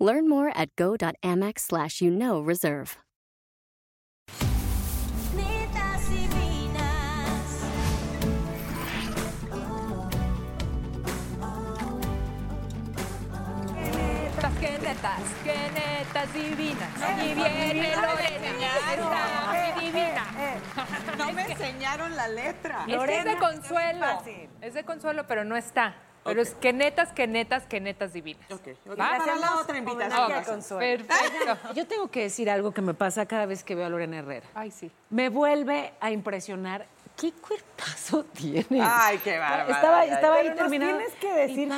Learn more at go.amex slash you know reserve. Qué netas, qué netas divinas. Y viene Lorena, divina. No me enseñaron la letra. Es que es de consuelo. Es de consuelo, pero no está. Pero es que netas, que netas, que netas divinas. Ok, ok. ¿Va? Para la otra invitación. Ok, Perfecto. Yo tengo que decir algo que me pasa cada vez que veo a Lorena Herrera. Ay, sí. Me vuelve a impresionar. ¿Qué cuerpazo tiene? Ay, qué bárbara. Estaba, estaba ahí Pero terminando. tienes que decir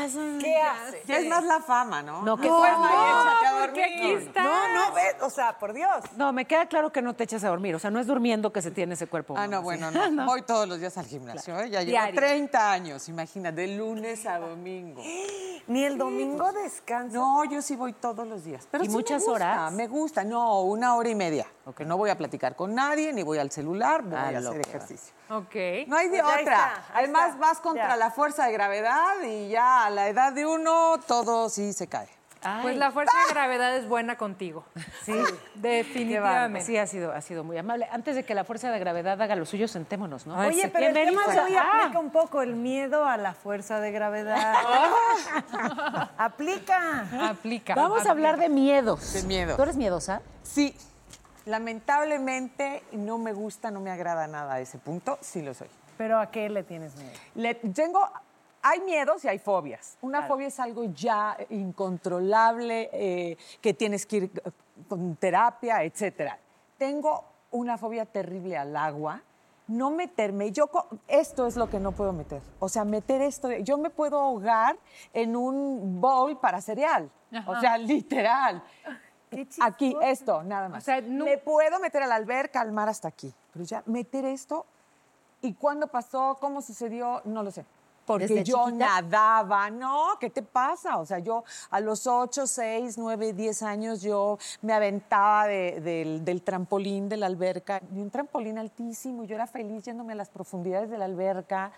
qué hace. Ya es más la fama, ¿no? No, que no, fama. porque dormir. aquí está. No, no, ves, o sea, por Dios. No, me queda claro que no te echas a dormir. O sea, no es durmiendo que se tiene ese cuerpo. Ah, no, bueno, ¿sí? no. Voy todos los días al gimnasio, ¿eh? Ya llevo Diario. 30 años, imagínate, de lunes a domingo. Ni el domingo descansa. No, yo sí voy todos los días. Pero ¿Y sí me muchas gusta, horas? Me gusta, no, una hora y media. Porque no voy a platicar con nadie, ni voy al celular, voy Ah, a hacer ejercicio. Ok. No hay de Pues otra. está, Además, está, vas contra ya. la fuerza de gravedad y ya a la edad de uno todo sí se cae. Ay, Pues la fuerza de gravedad es buena contigo. Sí, Definitivamente. Sí, ha sido, ha sido muy amable. Antes de que la fuerza de gravedad haga lo suyo, sentémonos, ¿no? Oye, pero el tema de hoy Ah, aplica un poco el miedo a la fuerza de gravedad. aplica. Aplica. Vamos a hablar de miedos. De miedo. ¿Tú eres miedosa? Sí, lamentablemente no me gusta, no me agrada nada ese punto, sí lo soy. Pero ¿a qué le tienes miedo? Le- tengo, hay miedos y hay fobias. Una fobia es algo ya incontrolable, eh, que tienes que ir eh, con terapia, etcétera. Tengo una fobia terrible al agua. No meterme, yo esto es lo que no puedo meter. O sea, meter esto, yo me puedo ahogar en un bowl para cereal. O sea, literal. Aquí, esto, nada más. O sea, no- Me puedo meter a la alberca, al mar hasta aquí. Pero ya meter esto, ¿Y cuándo pasó? ¿Cómo sucedió? No lo sé. Porque ¿Desde yo chiquita? nadaba, no, ¿qué te pasa? O sea, yo a los 8, 6, 9, 10 años yo me aventaba de- del, del trampolín de la alberca, de un trampolín altísimo, yo era feliz yéndome a las profundidades de la alberca.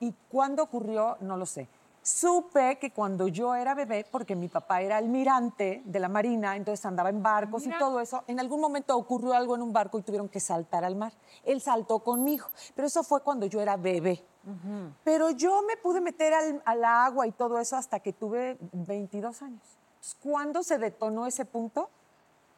¿Y cuándo ocurrió? No lo sé. Supe que cuando yo era bebé, porque mi papá era almirante de la Marina, entonces andaba en barcos y todo eso, en algún momento ocurrió algo en un barco y tuvieron que saltar al mar. Él saltó conmigo, pero eso fue cuando yo era bebé. Pero yo me pude meter al, al agua y todo eso hasta que tuve 22 años. ¿Cuándo se detonó ese punto?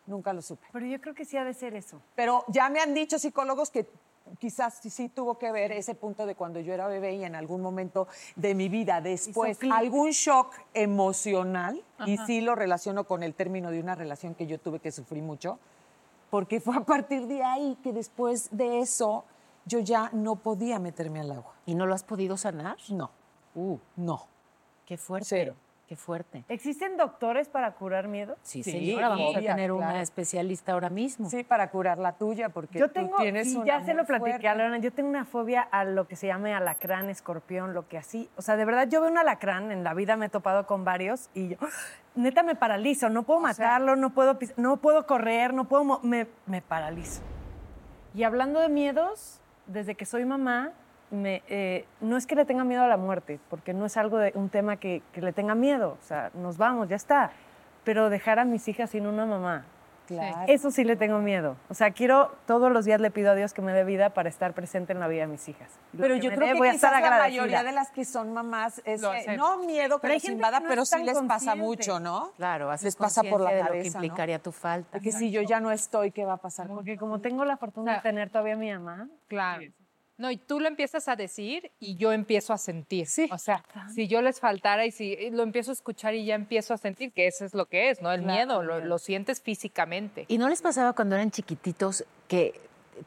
Nunca lo supe. Pero yo creo que sí ha de ser eso. Pero ya me han dicho psicólogos que quizás sí, tuvo que ver ese punto de cuando yo era bebé y en algún momento de mi vida después algún shock emocional y sí lo relaciono con el término de una relación que yo tuve que sufrir mucho porque fue a partir de ahí que después de eso yo ya no podía meterme al agua. ¿Y no lo has podido sanar? No, Uh, no. qué fuerte. Cero. Qué fuerte. ¿Existen doctores para curar miedo? Sí, Sí, señora, vamos a tener una especialista ahora mismo. Sí, para curar la tuya porque Yo tú tengo, tienes y una ya se lo platiqué Lorena, yo tengo una fobia a lo que se llama alacrán, escorpión, lo que así. O sea, de verdad, yo veo un alacrán, en la vida me he topado con varios y yo, neta, me paralizo. No puedo matarlo, no, puedo, no puedo correr, no puedo. Me, me paralizo. Y hablando de miedos, desde que soy mamá, me, eh, no es que le tenga miedo a la muerte, porque no es algo de un tema que, que le tenga miedo. O sea, nos vamos, ya está. Pero dejar a mis hijas sin una mamá. Claro. Eso sí le tengo miedo. O sea, quiero, todos los días le pido a Dios que me dé vida para estar presente en la vida de mis hijas. Lo Pero yo creo dé, que voy a estar la mayoría de las que son mamás es eh, no miedo que Pero invada, no pero sí les pasa mucho, ¿no? Claro, les pasa por la de cabeza, lo que ¿no? implicaría tu falta. Que si yo ya no estoy, ¿qué va a pasar? Porque como tengo la fortuna de tener todavía a mi mamá, Claro. No, y tú lo empiezas a decir y yo empiezo a sentir. Sí. O sea, si yo les faltara y si lo empiezo a escuchar y ya empiezo a sentir que eso es lo que es, ¿no? El miedo, lo, lo sientes físicamente. ¿Y no les pasaba cuando eran chiquititos que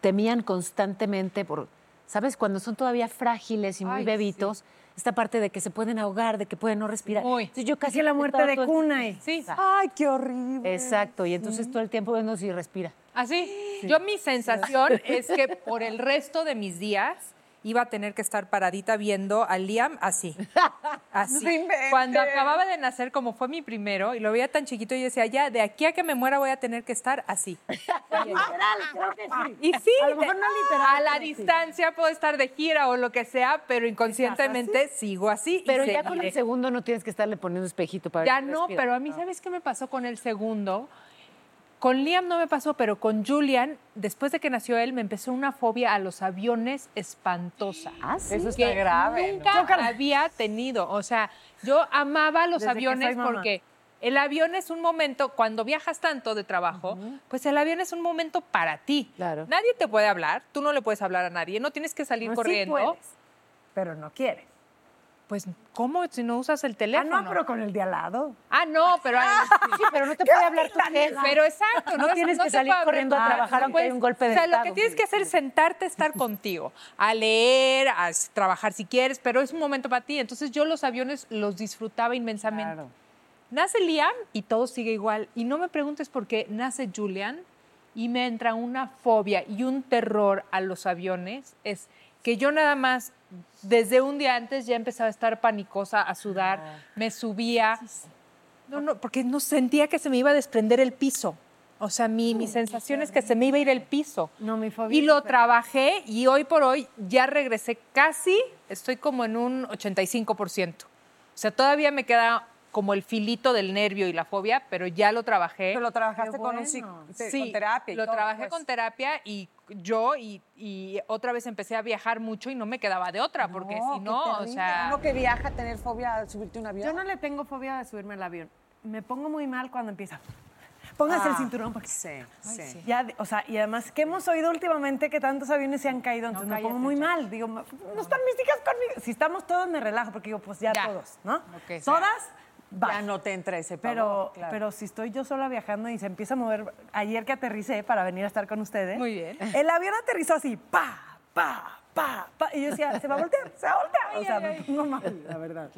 temían constantemente por, ¿sabes? Cuando son todavía frágiles y muy Ay, bebitos, esta parte de que se pueden ahogar, de que pueden no respirar. Entonces yo casi la muerte de cuna. Sí. Ay, qué horrible. Exacto, y entonces todo el tiempo viendo si respira. Así. Yo mi sensación es que por el resto de mis días iba a tener que estar paradita viendo a Liam así. Así. No. Cuando acababa de nacer, como fue mi primero, y lo veía tan chiquito, yo decía, ya, de aquí a que me muera voy a tener que estar así. Literal, creo que sí. Y sí, A lo mejor no literal, a la sí. distancia puedo estar de gira o lo que sea, pero inconscientemente sigo así. y Pero ya con el segundo no tienes que estarle poniendo espejito para ver Ya no, respira. pero a mí, ¿sabes qué me pasó con el segundo? Con Liam no me pasó, pero con Julian, después de que nació él, me empezó una fobia a los aviones espantosa. Ah, sí. Eso que está grave. ¿no? nunca había tenido. O sea, yo amaba los Desde que aviones porque el avión es un momento, cuando viajas tanto de trabajo, pues el avión es un momento para ti. Claro. Nadie te puede hablar, tú no le puedes hablar a nadie, no tienes que salir No, sí corriendo. puedes, pero no quieres. Pues, ¿cómo si no usas el Ah, teléfono? no, pero con el de al lado. Ah, no, pero... Sí, pero no te puede hablar tu jefe. Pero exacto, No tienes que salir corriendo a trabajar aunque hay un golpe de O sea, lo estado. que tienes que hacer es sentarte, estar contigo, a leer, a trabajar si quieres, pero es un momento para ti. Entonces yo los aviones los disfrutaba inmensamente. Claro. Nace Liam y todo sigue igual. Y no me preguntes por qué nace Julian y me entra una fobia y un terror a los aviones. Es que yo nada más, desde un día antes ya empezaba a estar panicosa, a sudar, me subía. No, no, porque no sentía que se me iba a desprender el piso. O sea, mi, mi sensación es que se me iba a ir el piso. No, mi fobia Y lo trabajé y hoy por hoy ya regresé casi, estoy como en un 85%. O sea, todavía me queda como el filito del nervio y la fobia, pero ya lo trabajé. Pero lo trabajaste con un te- Sí, con terapia. y lo todo, trabajé pues. con terapia y yo y, y otra vez empecé a viajar mucho y no me quedaba de otra, porque No, si no, o sea... Uno que viaja, tener fobia a subirte un avión. Yo no le tengo fobia de subirme al avión. Me pongo muy mal cuando empieza. Póngase el Ah, cinturón porque Sí, sí. Ya, o sea, y además que hemos oído últimamente que tantos aviones se han caído, entonces me pongo muy chacha. mal. Digo, no están mis hijas conmigo. Si estamos todos me relajo porque digo, pues ya, Ya. todos, ¿no? Lo que sea. Todas, Ya va. no te entra ese Pero, pavor, claro. pero si estoy yo sola viajando y se empieza a mover, ayer que aterricé para venir a estar con ustedes, Muy bien. el avión aterrizó así, pa, pa, pa, pa, y yo decía, se va a voltear, se va a voltear. o sea, me pongo mal, la verdad.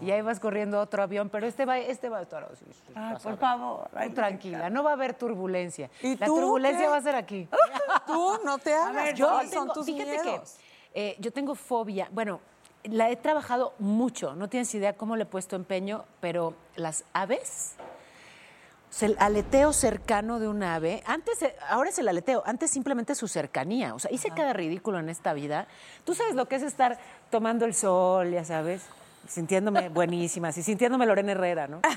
Y ahí vas corriendo otro avión, pero este va, este va a estar así. Ay, vas por favor. Tranquila, no va a haber turbulencia. ¿Y La tú turbulencia qué? va a ser aquí. Tú no te hagas. ver, Yo ¿cuáles tengo, son tus fíjate miedos? que eh, yo tengo fobia. Bueno, la he trabajado mucho. No tienes idea cómo le he puesto empeño, pero las aves, o sea, el aleteo cercano de un ave, antes, eh, ahora es el aleteo, antes simplemente su cercanía. O sea, hice cada ridículo en esta vida. Tú sabes lo que es estar tomando el sol, ya sabes, sintiéndome buenísima, así, sintiéndome Lorena Herrera, ¿no?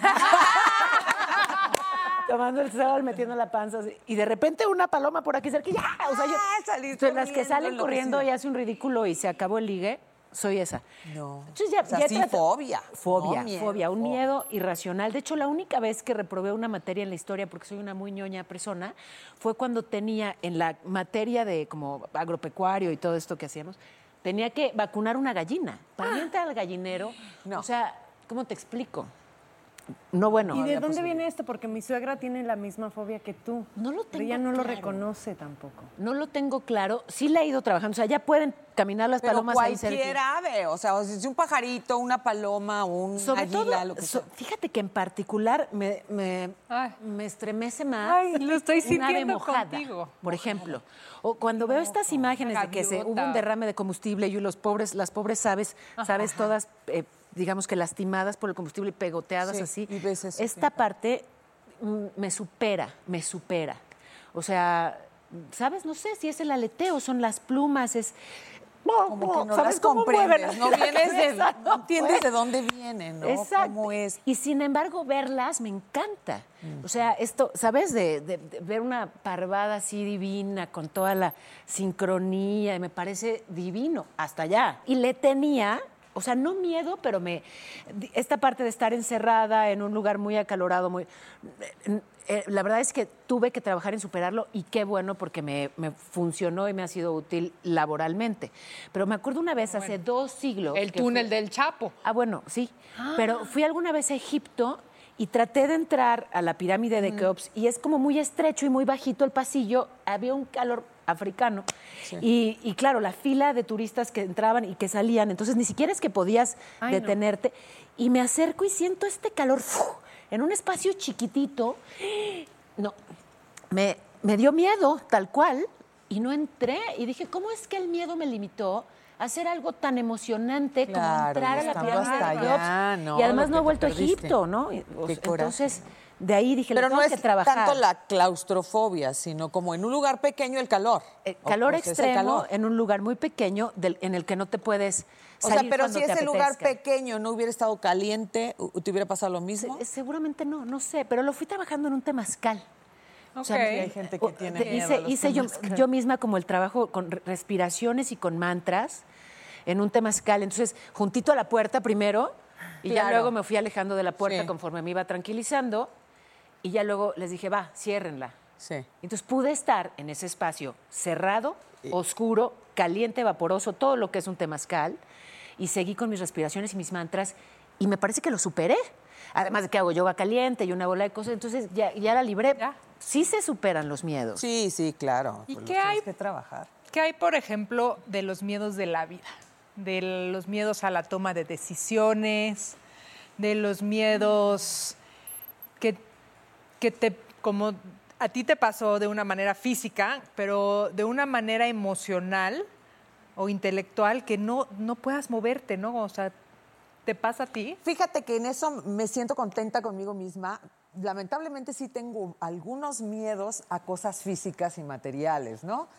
tomando el sol, metiendo la panza, así, y de repente una paloma por aquí cerca, ¡ya! O sea, yo, Ah, Entonces, las que salen corriendo y hace un ridículo y se acabó el ligue, soy esa. No. Entonces ya, O sea, ya he sí, tratado- fobia, Fobia, no fobia, un miedo irracional. De hecho, la única vez que reprobé una materia en la historia, porque soy una muy ñoña persona, fue cuando tenía en la materia de como agropecuario y todo esto que hacíamos, tenía que vacunar una gallina. Para entrar al gallinero, No. o sea, ¿cómo te explico? No, bueno. ¿Y de dónde viene esto? Porque mi suegra tiene la misma fobia que tú. No lo Pero ella tengo no lo reconoce tampoco. No lo tengo claro. Sí la he ido trabajando. O sea, ya pueden caminar las Pero palomas ahí cerca. cualquier ave, o sea, o si es un pajarito, una paloma, un Sobre águila, todo, lo que so- sea. fíjate que en particular me, me, me estremece más Ay, lo estoy una ave sintiendo mojada, contigo. por ejemplo. O cuando veo estas imágenes de que se, hubo un derrame de combustible y los pobres, las pobres aves, sabes, todas, eh, digamos que lastimadas por el combustible y pegoteadas Sí, así. y ves eso Esta siempre. parte mm, me supera, me supera. O sea, ¿sabes? No sé si es el aleteo, son las plumas, es... Como que no ¿Sabes las comprendes, no vienes de, no entiendes de dónde vienen, ¿no? Exacto. ¿Cómo es? Y sin embargo, verlas me encanta. O sea, esto, ¿sabes? De, de- de ver una parvada así divina, con toda la sincronía, me parece divino, hasta allá. Y le tenía, o sea, no miedo, pero me. Esta parte de estar encerrada en un lugar muy acalorado, muy. eh, la verdad es que tuve que trabajar en superarlo y qué bueno porque me, me funcionó y me ha sido útil laboralmente. Pero me acuerdo una vez, hace dos siglos. El túnel fui- del Chapo. Ah, bueno, sí. Pero fui alguna vez a Egipto y traté de entrar a la pirámide de Keops y es como muy estrecho y muy bajito el pasillo. Había un calor africano. Y, y claro, la fila de turistas que entraban y que salían, entonces ni siquiera es que podías Ay, no. detenerte. Y me acerco y siento este calor en un espacio chiquitito. No, me, me dio miedo, tal cual, y no entré. Y dije, ¿cómo es que el miedo me limitó a hacer algo tan emocionante como entrar a la pirámide de Keops? no, y además no he vuelto a. Egipto, ¿no? Qué coraje. De ahí dije, Pero lo no tengo es que trabajar. tanto la claustrofobia, sino como en un lugar pequeño el calor. Eh, calor o ese extremo calor. en un lugar muy pequeño del- en el que no te puedes O sea, salir pero si ese lugar pequeño no hubiera estado caliente, ¿u- ¿te hubiera pasado lo mismo? Se- seguramente no, no sé, pero lo fui trabajando en un temazcal. O sea, hay gente que o- tiene miedo a hice, hice yo, yo misma como el trabajo con re- respiraciones y con mantras en un temazcal. Entonces, juntito a la puerta primero y ya luego me fui alejando de la puerta Sí. conforme me iba tranquilizando y ya luego les dije, va, ciérrenla. Sí. Entonces pude estar en ese espacio cerrado, oscuro, caliente, vaporoso, todo lo que es un temazcal, y seguí con mis respiraciones y mis mantras, y me parece que lo superé. Además de que hago yoga caliente y una bola de cosas, entonces ya, ya la libré. Ya. Sí se superan los miedos. Sí, sí, claro. ¿Y pues qué hay? que trabajar. ¿Qué hay, por ejemplo, de los miedos de la vida? De los miedos a la toma de decisiones, de los miedos que, que te, como a ti te pasó de una manera física, pero de una manera emocional o intelectual que no, no puedas moverte, ¿no? O sea, ¿te pasa a ti? Fíjate que en eso me siento contenta conmigo misma. Lamentablemente sí tengo algunos miedos a cosas físicas y materiales, ¿no?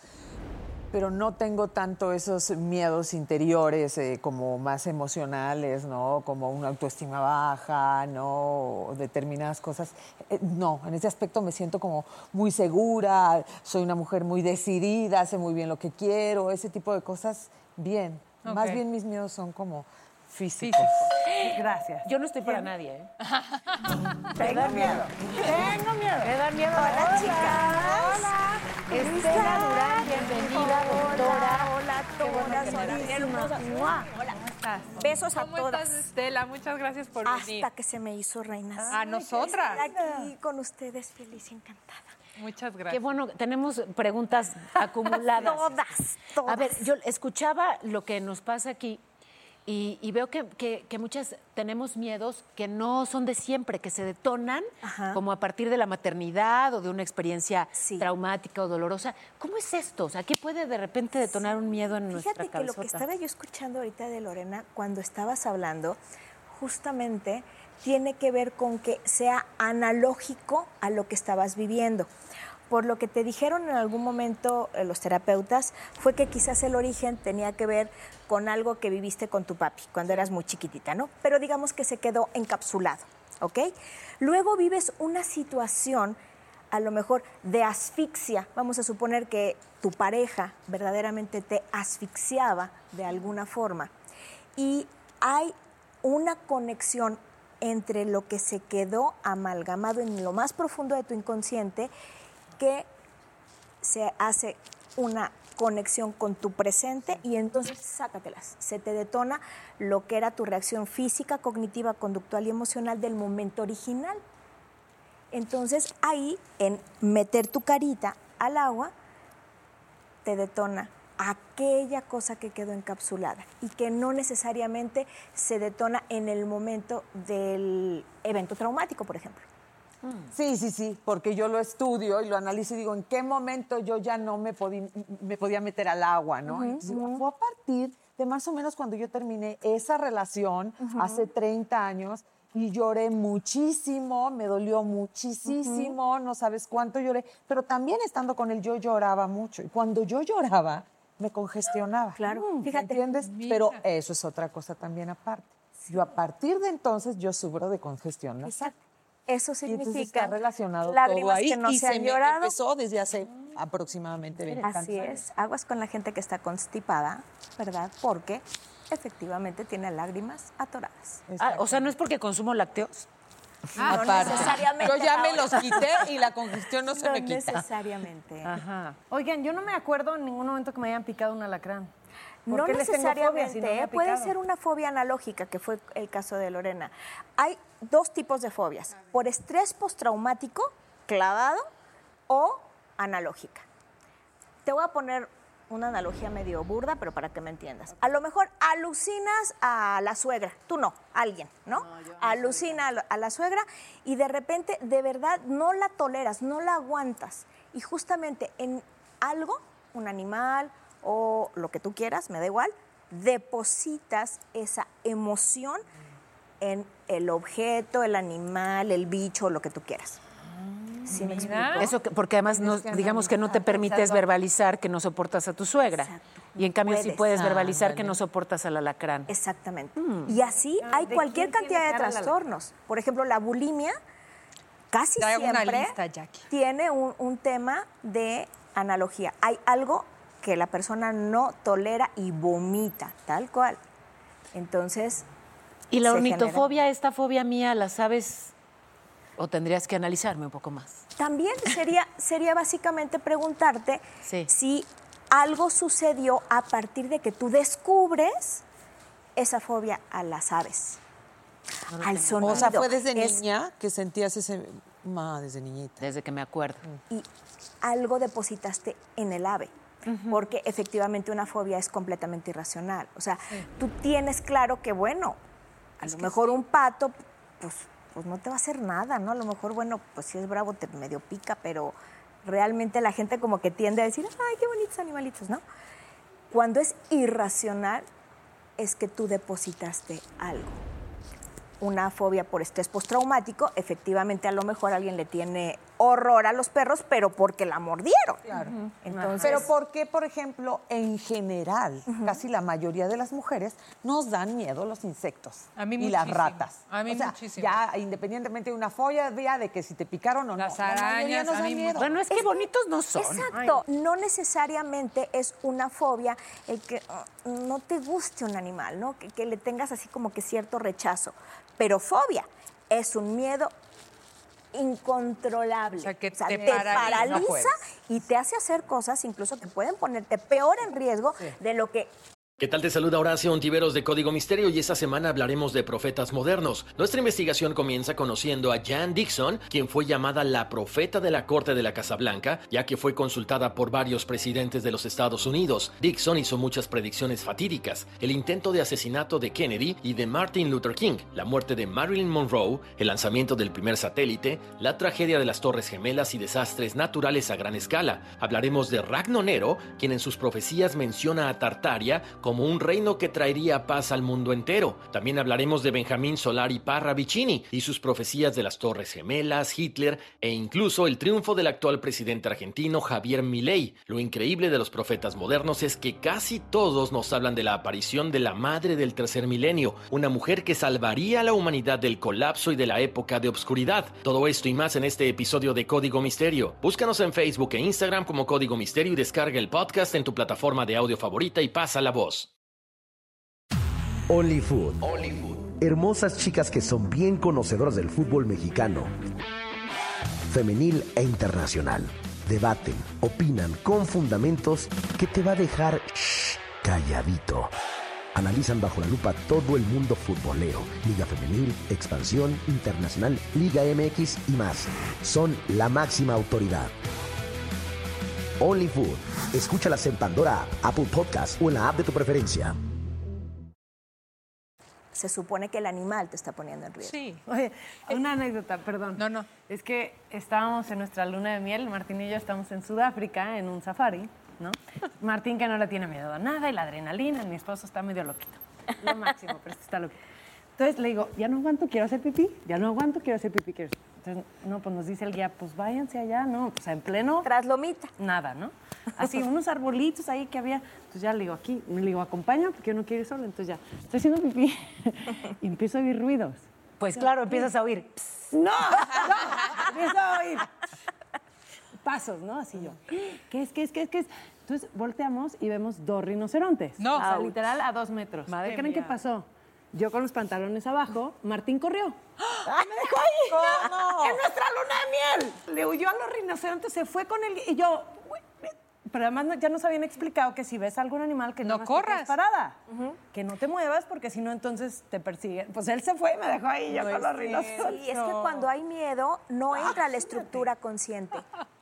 Pero no tengo tanto esos miedos interiores eh, como más emocionales, ¿no? Como una autoestima baja, ¿no? O determinadas cosas. Eh, no, en ese aspecto me siento como muy segura, soy una mujer muy decidida, sé muy bien lo que quiero, ese tipo de cosas, bien. Más bien mis miedos son como físicos. Físico. Gracias. Yo no estoy para nadie, ¿eh? Tengo miedo. Tengo miedo. Me da miedo. Hola, chicas. Hola. Estela Durán, bienvenida, doctora. Hola, todas. Hola. Besos a ¿Cómo todas. estás, Estela? Muchas gracias por venir. Hasta que se me hizo reinas. A nosotras. Estar aquí con ustedes feliz y encantada. Muchas Qué gracias. bueno, tenemos preguntas acumuladas. Todas, todas. A ver, yo escuchaba lo que nos pasa aquí y, y veo que, que- que muchas tenemos miedos que no son de siempre, que se detonan Ajá. como a partir de la maternidad o de una experiencia Sí. traumática o dolorosa. ¿Cómo es esto? O sea, ¿qué puede de repente detonar un miedo en nuestra Fíjate que lo que estaba yo escuchando ahorita de Lorena, cuando estabas hablando, justamente tiene que ver con que sea analógico a lo que estabas viviendo. Por lo que te dijeron en algún momento eh, los terapeutas, fue que quizás el origen tenía que ver con algo que viviste con tu papi cuando eras muy chiquitita, ¿no? Pero digamos que se quedó encapsulado, ¿ok? Luego vives una situación a lo mejor de asfixia. Vamos a suponer que tu pareja verdaderamente te asfixiaba de alguna forma. Y hay una conexión entre lo que se quedó amalgamado en lo más profundo de tu inconsciente que se hace una conexión con tu presente y entonces sácatelas. Se te detona lo que era tu reacción física, cognitiva, conductual y emocional del momento original. Entonces ahí, en meter tu carita al agua, te detona aquella cosa que quedó encapsulada y que no necesariamente se detona en el momento del evento traumático, por ejemplo. Sí, sí, sí, porque yo lo estudio y lo analizo y digo, ¿en qué momento yo ya no me, podí- me podía meter al agua, no? Entonces, digo, fue a partir de más o menos cuando yo terminé esa relación hace 30 años y lloré muchísimo, me dolió muchísimo, no sabes cuánto lloré, pero también estando con él yo lloraba mucho y cuando yo lloraba me congestionaba. Claro, ¿me fíjate. ¿Entiendes? Pero eso es otra cosa también aparte. Yo a partir de entonces yo sufro de congestión. nasal. Exacto. Eso significa está relacionado todo lágrimas ahí que no y se han llorado. empezó desde hace aproximadamente 20 Así años. es. Aguas con la gente que está constipada, ¿verdad? Porque efectivamente tiene lágrimas atoradas. Ah, o sea, ¿no es porque consumo lácteos? No Aparte. necesariamente. Yo ya me los quité y la congestión no se No me quita. necesariamente. Ajá. Oigan, yo no me acuerdo en ningún momento que me hayan picado un alacrán. ¿Por No necesariamente, si no ¿eh? puede ser una fobia analógica, que fue el caso de Lorena. Hay dos tipos de fobias, por estrés postraumático, clavado, o analógica. Te voy a poner una analogía medio burda, pero para que me entiendas. A lo mejor alucinas a la suegra, tú no, alguien, ¿no? Alucina a la suegra y de repente de verdad no la toleras, no la aguantas. Y justamente en algo, un animal o lo que tú quieras, me da igual, depositas esa emoción en el objeto, el animal, el bicho, lo que tú quieras. ¿Sí me explico? Eso que- porque además no- digamos que no te permites verbalizar que no soportas a tu suegra. Exacto. Y en cambio sí Puedes. puedes verbalizar que no soportas al alacrán. Exactamente. Mm. Y así Ah, hay ¿de cualquier cantidad de la- trastornos. Por ejemplo, la bulimia casi siempre lista, tiene un, un tema de analogía. Hay algo que la persona no tolera y vomita, tal cual. Entonces, ¿Y la ornitofobia, esta fobia mía, la sabes o tendrías que analizarme un poco más? También sería, sería básicamente preguntarte Sí. si algo sucedió a partir de que tú descubres esa fobia a las aves, al sonido. O sea, fue desde Es- niña que sentías ese... Ma, desde niñita. Desde que me acuerdo. y algo depositaste en el ave. Porque efectivamente una fobia es completamente irracional. O sea, tú tienes claro que, bueno, a lo mejor un pato, pues, pues no te va a hacer nada, ¿no? A lo mejor, bueno, pues si es bravo te medio pica, pero realmente la gente como que tiende a decir, ay, qué bonitos animalitos, ¿no? Cuando es irracional, es que tú depositaste algo. Una fobia por estrés postraumático, efectivamente a lo mejor alguien le tiene horror a los perros, pero porque la mordieron. Entonces, Pero ¿por qué, por ejemplo, en general, casi la mayoría de las mujeres nos dan miedo los insectos A mí y las ratas? A mí o sea, muchísimo. ya independientemente de una fobia de que si te picaron o Las no. la mayoría arañas, nos a dan mí miedo. Bueno, es que bonitos no son. Exacto, no necesariamente es una fobia el que uh, no te guste un animal, ¿no? Que, que le tengas así como que cierto rechazo. Pero fobia es un miedo incontrolable. O sea, que te te paraliza, y te hace hacer cosas incluso que pueden ponerte peor en riesgo de lo que ¿Qué tal te saluda Horacio Ontiveros de Código Misterio y esta semana hablaremos de profetas modernos? Nuestra investigación comienza conociendo a Jan Dixon, quien fue llamada la profeta de la corte de la Casa Blanca, ya que fue consultada por varios presidentes de los Estados Unidos. Dixon hizo muchas predicciones fatídicas, el intento de asesinato de Kennedy y de Martin Luther King, la muerte de Marilyn Monroe, el lanzamiento del primer satélite, la tragedia de las Torres Gemelas y desastres naturales a gran escala. Hablaremos de Ragnonero, quien en sus profecías menciona a Tartaria como un reino que traería paz al mundo entero. También hablaremos de Benjamín Solari Parra Vicini y sus profecías de las Torres Gemelas, Hitler e incluso el triunfo del actual presidente argentino Javier Milei. Lo increíble de los profetas modernos es que casi todos nos hablan de la aparición de la madre del tercer milenio, una mujer que salvaría a la humanidad del colapso y de la época de obscuridad. Todo esto y más en este episodio de Código Misterio. Búscanos en Facebook e Instagram como Código Misterio y descarga el podcast en tu plataforma de audio favorita y pasa la voz. Only Food. Hermosas chicas que son bien conocedoras del fútbol mexicano, femenil e internacional. Debaten, opinan con fundamentos que te va a dejar shh, calladito. Analizan bajo la lupa todo el mundo futbolero, Liga Femenil, Expansión, Internacional, Liga MX y más. Son la máxima autoridad. Only Food. Escúchalas en Pandora, Apple Podcast o en la app de tu preferencia. Se supone que el animal te está poniendo en riesgo. Sí. Oye, una anécdota, perdón. No, no. Es que estábamos en nuestra luna de miel, Martín y yo estamos en Sudáfrica en un safari, ¿no? Martín que no le tiene miedo a nada y la adrenalina, mi esposo está medio loquito. Lo máximo, pero este está loquito. Entonces le digo, ya no aguanto, quiero hacer pipí, ya no aguanto, quiero hacer pipí. Quiero... Entonces, no, pues nos dice el guía, pues váyanse allá, ¿no? O sea, en pleno Tras lomita. nada, ¿no? Así, unos arbolitos ahí que había. Entonces ya le digo, aquí, le digo, acompaña porque yo no quiero ir solo. Entonces ya, estoy haciendo pipí y empiezo a oír ruidos. Pues claro, empiezas a oír. ¡No! ¡No! Empiezo a oír pasos, ¿no? Así yo. ¿Qué es, qué es, qué es, qué es? Entonces volteamos y vemos dos rinocerontes. No. O sea, literal a dos metros. Madre ¿Qué creen que pasó? Yo con los pantalones abajo, Martín corrió. ¡Me dejó ahí! ¿Cómo? ¡En nuestra luna de miel! Le huyó a los rinocerontes, se fue con él y yo... Pero además no- ya nos habían explicado que si ves algún animal que No corras. parada, que no te muevas porque si no entonces te persiguen. Pues él se fue y me dejó ahí yo con los rinocerontes. Y es que cuando hay miedo, no entra la estructura consciente.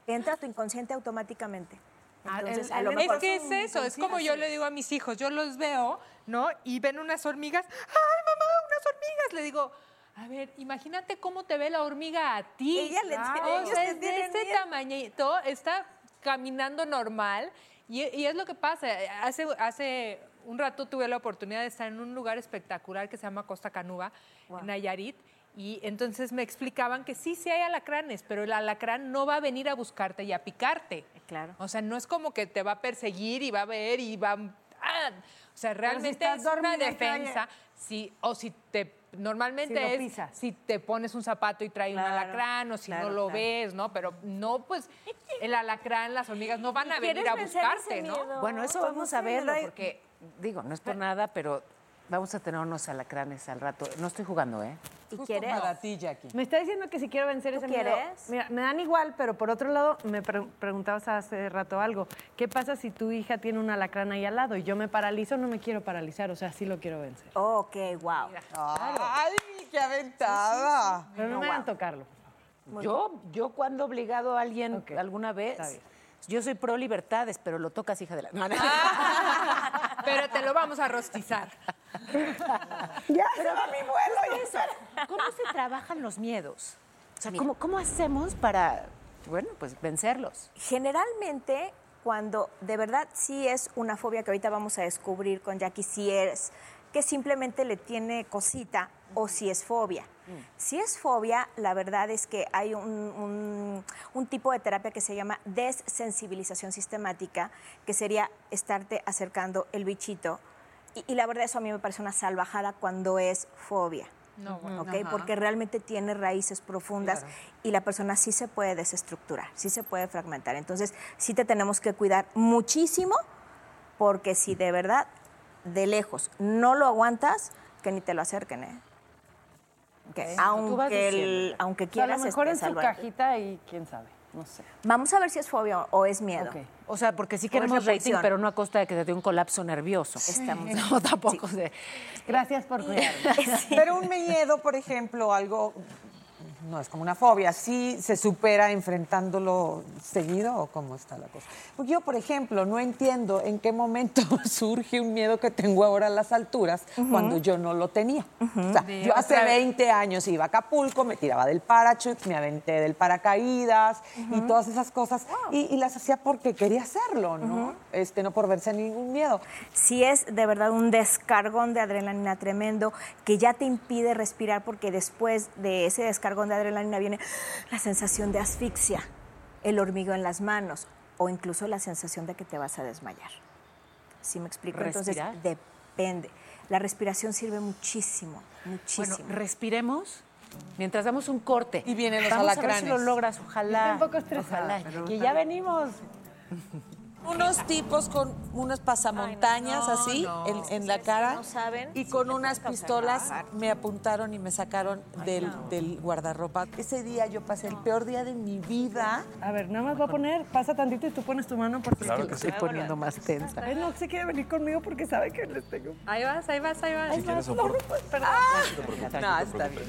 Entra tu inconsciente automáticamente. Ah, Entonces, el- a lo mejor Es que es eso, es como yo le digo a mis hijos, yo los veo, ¿no? Y ven unas hormigas, ¡ay, mamá, unas hormigas! Le digo, A ver, imagínate cómo te ve la hormiga a ti. Ella le tiene- O sea, es de miedo. tamañito, está caminando normal. Y, y es lo que pasa. Hace, hace un rato tuve la oportunidad de estar en un lugar espectacular que se llama Costa Canuba, en Nayarit. Y entonces me explicaban que sí, sí hay alacranes, pero el alacrán no va a venir a buscarte y a picarte. Claro. O sea, no es como que te va a perseguir y va a ver y va. O sea, realmente es una defensa. Si, o si te. Normalmente Si es pisas. si te pones un zapato y trae Claro, un alacrán o si claro, no lo claro. ves, ¿no? Pero no, pues el alacrán, las hormigas no van a venir ¿Quieres a buscarte, ¿no? Bueno, eso Pues vamos a verlo, porque, digo, no es por nada, pero vamos a tener unos alacranes al rato. No estoy jugando, ¿eh? ¿Y Justo quieres? para ti, Jackie. Me está diciendo que si quiero vencer ¿Tú ese miedo. quieres? Mira, me dan igual, pero por otro lado, me pre- preguntabas hace rato algo. ¿Qué pasa si tu hija tiene un alacrán ahí al lado y yo me paralizo? No me quiero paralizar, o sea, sí lo quiero vencer. Ok, wow. ¡Ay, qué aventada! Pero no me hagan tocarlo. Yo, yo cuando he obligado a alguien Ok, alguna vez, está bien. Yo soy pro libertades, pero lo tocas, hija de la... No, no. Pero te lo vamos a rostizar. ¿Cómo se trabajan los miedos? O sea, ¿cómo, cómo hacemos para, bueno, pues vencerlos? Generalmente, cuando de verdad sí es una fobia que ahorita vamos a descubrir con Jackie, si es que simplemente le tiene cosita o si es fobia. Si es fobia, la verdad es que hay un, un- un tipo de terapia que se llama desensibilización sistemática, que sería estarte acercando el bichito. Y, y la verdad eso a mí me parece una salvajada cuando es fobia. No, bueno. ¿ok? Porque realmente tiene raíces profundas y la persona sí se puede desestructurar, sí se puede fragmentar. Entonces, sí te tenemos que cuidar muchísimo porque si de verdad, de lejos, no lo aguantas, que ni te lo acerquen, ¿eh? Vas aunque, el- aunque O sea, a quieras lo mejor en este, su salvarte. cajita y quién sabe, no sé. Vamos a ver si es fobia o es miedo. Ok. O sea, porque sí O queremos rating, pero no a costa de que te dé un colapso nervioso. Estamos- No, tampoco. de- Gracias por cuidarme. Pero un miedo, por ejemplo, algo no es como una fobia, sí se supera enfrentándolo seguido o cómo está la cosa. Porque yo, por ejemplo, no entiendo en qué momento surge un miedo que tengo ahora a las alturas cuando yo no lo tenía. O sea, yo hace otra vez. 20 años iba a Acapulco, me tiraba del parachute, me aventé del paracaídas y todas esas cosas y, y las hacía porque quería hacerlo, ¿no? Este, no por verse ningún miedo. si es de verdad un descargón de adrenalina tremendo que ya te impide respirar porque después de ese descargón de adrenalina viene la sensación de asfixia, el hormigueo en las manos o incluso la sensación de que te vas a desmayar. ¿Sí me explico? ¿Respirar? Entonces depende. La respiración sirve muchísimo, muchísimo. Bueno, respiremos mientras damos un corte. Y vienen los Vamos a ver si alacranes. lo logras, ojalá. Estoy un poco estresada, Ojalá. pero está ya venimos. Unos tipos con unas pasamontañas así en, en la cara no saben, y con unas pistolas me apuntaron y me sacaron del, del guardarropa. Ese día yo pasé el peor día de mi vida. A ver, nada más voy a poner, pasa tantito y tú pones tu mano porque Claro es que que sí. Estoy poniendo más tensa. Ay, no se quiere venir conmigo porque sabe que les tengo. Ahí vas, ahí vas, ahí vas. Si tienes soporte. No, está bien.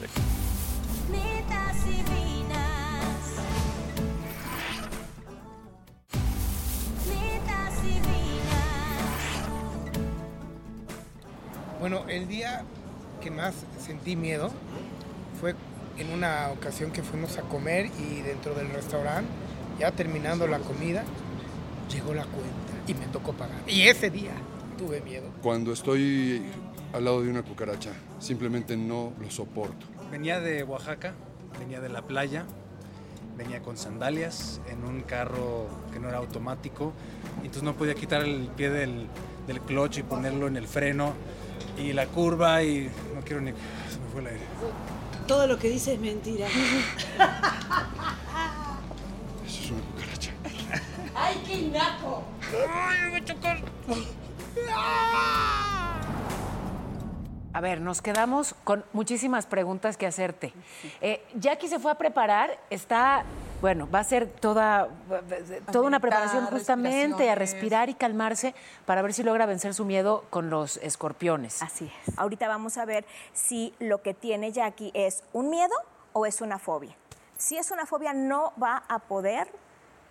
Bueno, el día que más sentí miedo fue en una ocasión que fuimos a comer y dentro del restaurante, ya terminando la comida, llegó la cuenta y me tocó pagar. Y ese día tuve miedo. Cuando estoy al lado de una cucaracha, simplemente no lo soporto. Venía de Oaxaca, venía de la playa, venía con sandalias en un carro que no era automático, entonces no podía quitar el pie del, del clutch y ponerlo en el freno y la curva y no quiero ni... se me fue el aire. Todo lo que dice es mentira. Eso es una cucaracha. ¡Ay, qué naco! A ver, nos quedamos con muchísimas preguntas que hacerte. Eh, Jackie se fue a preparar, está, bueno, va a ser toda, toda una preparación justamente a respirar y calmarse para ver si logra vencer su miedo con los escorpiones. Así es. Ahorita vamos a ver si lo que tiene Jackie es un miedo o es una fobia. Si es una fobia, no va a poder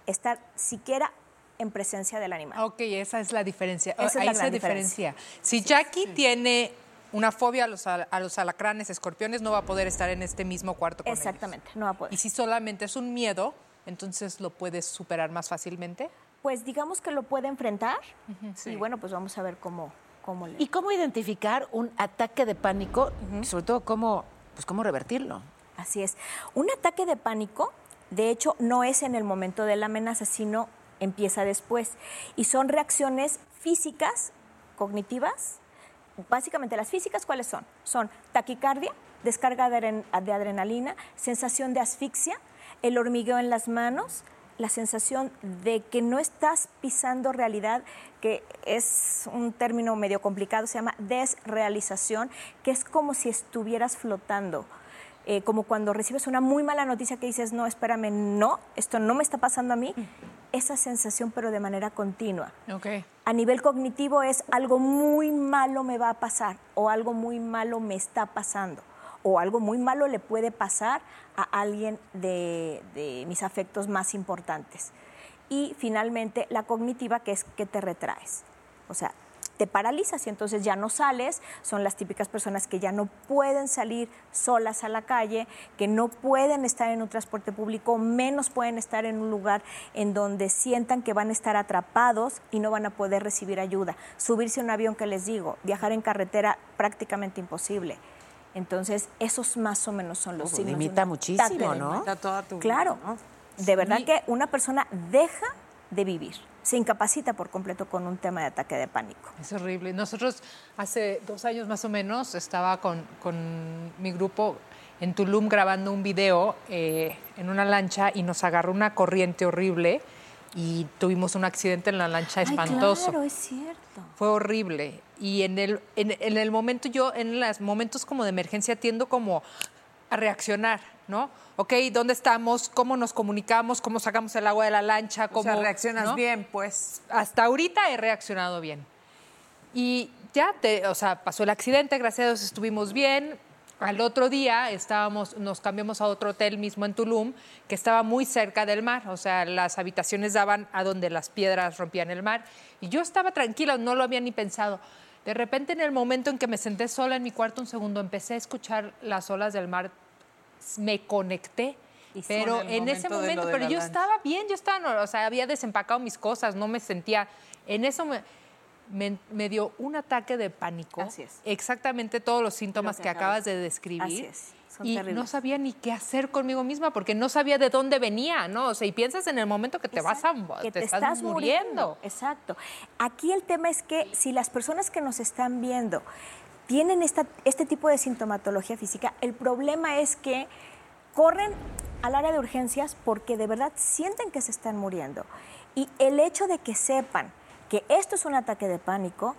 estar siquiera en presencia del animal. Ok, esa es la diferencia. Esa es Ahí la diferencia. Si Jackie tiene una fobia a los, a los alacranes, escorpiones, no va a poder estar en este mismo cuarto con ellos. Exactamente, no va a poder. Y si solamente es un miedo, entonces lo puedes superar más fácilmente. Pues digamos que lo puede enfrentar sí. y bueno, pues vamos a ver cómo, cómo le... ¿Y cómo identificar un ataque de pánico? Y sobre todo, cómo, pues, cómo revertirlo. Así es. Un ataque de pánico, de hecho, no es en el momento de la amenaza, sino empieza después. Y son reacciones físicas, cognitivas. Básicamente, las físicas, ¿cuáles son? Son taquicardia, descarga de, adren- de adrenalina, sensación de asfixia, el hormigueo en las manos, la sensación de que no estás pisando realidad, que es un término medio complicado, se llama desrealización, que es como si estuvieras flotando. Eh, como cuando recibes una muy mala noticia que dices, no, espérame, no, esto no me está pasando a mí, esa sensación pero de manera continua. Ok. A nivel cognitivo es algo muy malo me va a pasar o algo muy malo me está pasando o algo muy malo le puede pasar a alguien de, de mis afectos más importantes. Y finalmente la cognitiva que es que te retraes. O sea, te paralizas y entonces ya no sales. Son las típicas personas que ya no pueden salir solas a la calle, que no pueden estar en un transporte público, menos pueden estar en un lugar en donde sientan que van a estar atrapados y no van a poder recibir ayuda. Subirse a un avión que les digo, viajar en carretera prácticamente imposible. Entonces, esos más o menos son los Uf, signos. limita muchísimo, ¿no? pánico. Limita toda tu vida, Claro. ¿no? De verdad Sí. que una persona deja de vivir, se incapacita por completo con un tema de ataque de pánico. Es horrible. Nosotros hace dos años más o menos estaba con, con mi grupo en Tulum grabando un video eh, en una lancha y nos agarró una corriente horrible y tuvimos un accidente en la lancha espantoso. Ay, claro, es cierto. Fue horrible. Y en el, en, en el momento, yo en los momentos como de emergencia tiendo como a reaccionar, ¿no? Ok, ¿dónde estamos? ¿Cómo nos comunicamos? ¿Cómo sacamos el agua de la lancha? O ¿Cómo, sea, reaccionas ¿no? bien, pues. Hasta ahorita he reaccionado bien. Y ya, te, o sea, pasó el accidente, gracias a Dios estuvimos bien. Al otro día estábamos, nos cambiamos a otro hotel mismo en Tulum, que estaba muy cerca del mar, o sea, las habitaciones daban a donde las piedras rompían el mar. Y yo estaba tranquila, no lo había ni pensado. De repente, en el momento en que me senté sola en mi cuarto, un segundo, empecé a escuchar las olas del mar, me conecté. Pero en ese momento pero yo lancha. estaba bien, yo estaba, o sea, había desempacado mis cosas, no me sentía, en eso me, me- me dio un ataque de pánico. Así es. Exactamente todos los síntomas que que, acabas- acabas de describir. Así es, son y terribles. no sabía ni qué hacer conmigo misma porque no sabía de dónde venía, ¿no? O sea, y piensas en el momento que te vas a, que te, estás, muriendo. Exacto. Aquí el tema es que si las personas que nos están viendo tienen esta, este tipo de sintomatología física, el problema es que corren al área de urgencias porque de verdad sienten que se están muriendo. Y el hecho de que sepan que esto es un ataque de pánico,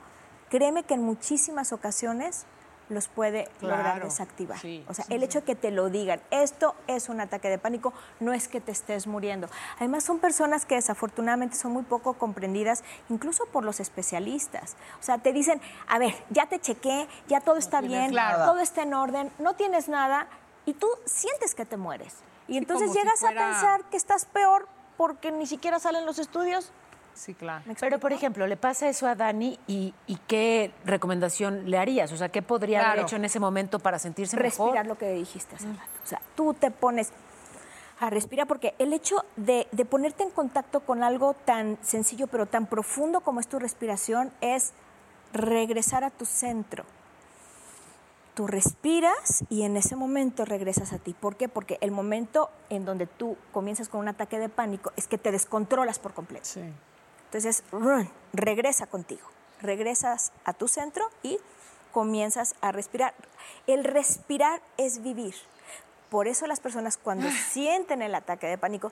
créeme que en muchísimas ocasiones los puede lograr desactivar. sí, o sea, sí, el hecho de que te lo digan, esto es un ataque de pánico, no es que te estés muriendo. Además, son personas que desafortunadamente son muy poco comprendidas, incluso por los especialistas. O sea, te dicen, a ver, ya te chequé, ya todo está bien, nada. todo está en orden, no tienes nada, y tú sientes que te mueres. Y entonces si llegas fuera- a pensar que estás peor porque ni siquiera salen los estudios. Sí, claro. ¿Me Pero, por ejemplo, le pasa eso a Dani y, y ¿qué recomendación le harías? O sea, ¿qué podría haber hecho en ese momento para sentirse respirar mejor? lo que dijiste hace rato. O sea, tú te pones a respirar porque el hecho de, de ponerte en contacto con algo tan sencillo pero tan profundo como es tu respiración es regresar a tu centro. Tú respiras y en ese momento regresas a ti. ¿Por qué? Porque el momento en donde tú comienzas con un ataque de pánico es que te descontrolas por completo. Entonces, run, regresa contigo. Regresas a tu centro y comienzas a respirar. El respirar es vivir. Por eso las personas cuando sienten el ataque de pánico,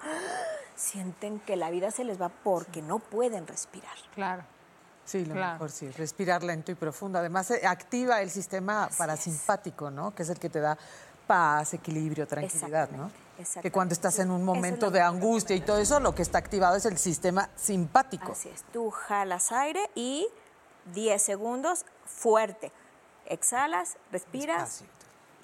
sienten que la vida se les va porque no pueden respirar. Claro. Sí, lo Claro. mejor sí, respirar lento y profundo. Además, eh, activa el sistema parasimpático, ¿no? Que es el que te da paz, equilibrio, tranquilidad, ¿no? Exactamente, Que cuando estás en un es momento de angustia y todo eso, lo que está activado es el sistema simpático. Así es. Tú jalas aire y 10 segundos fuerte. Exhalas, respiras Despacio.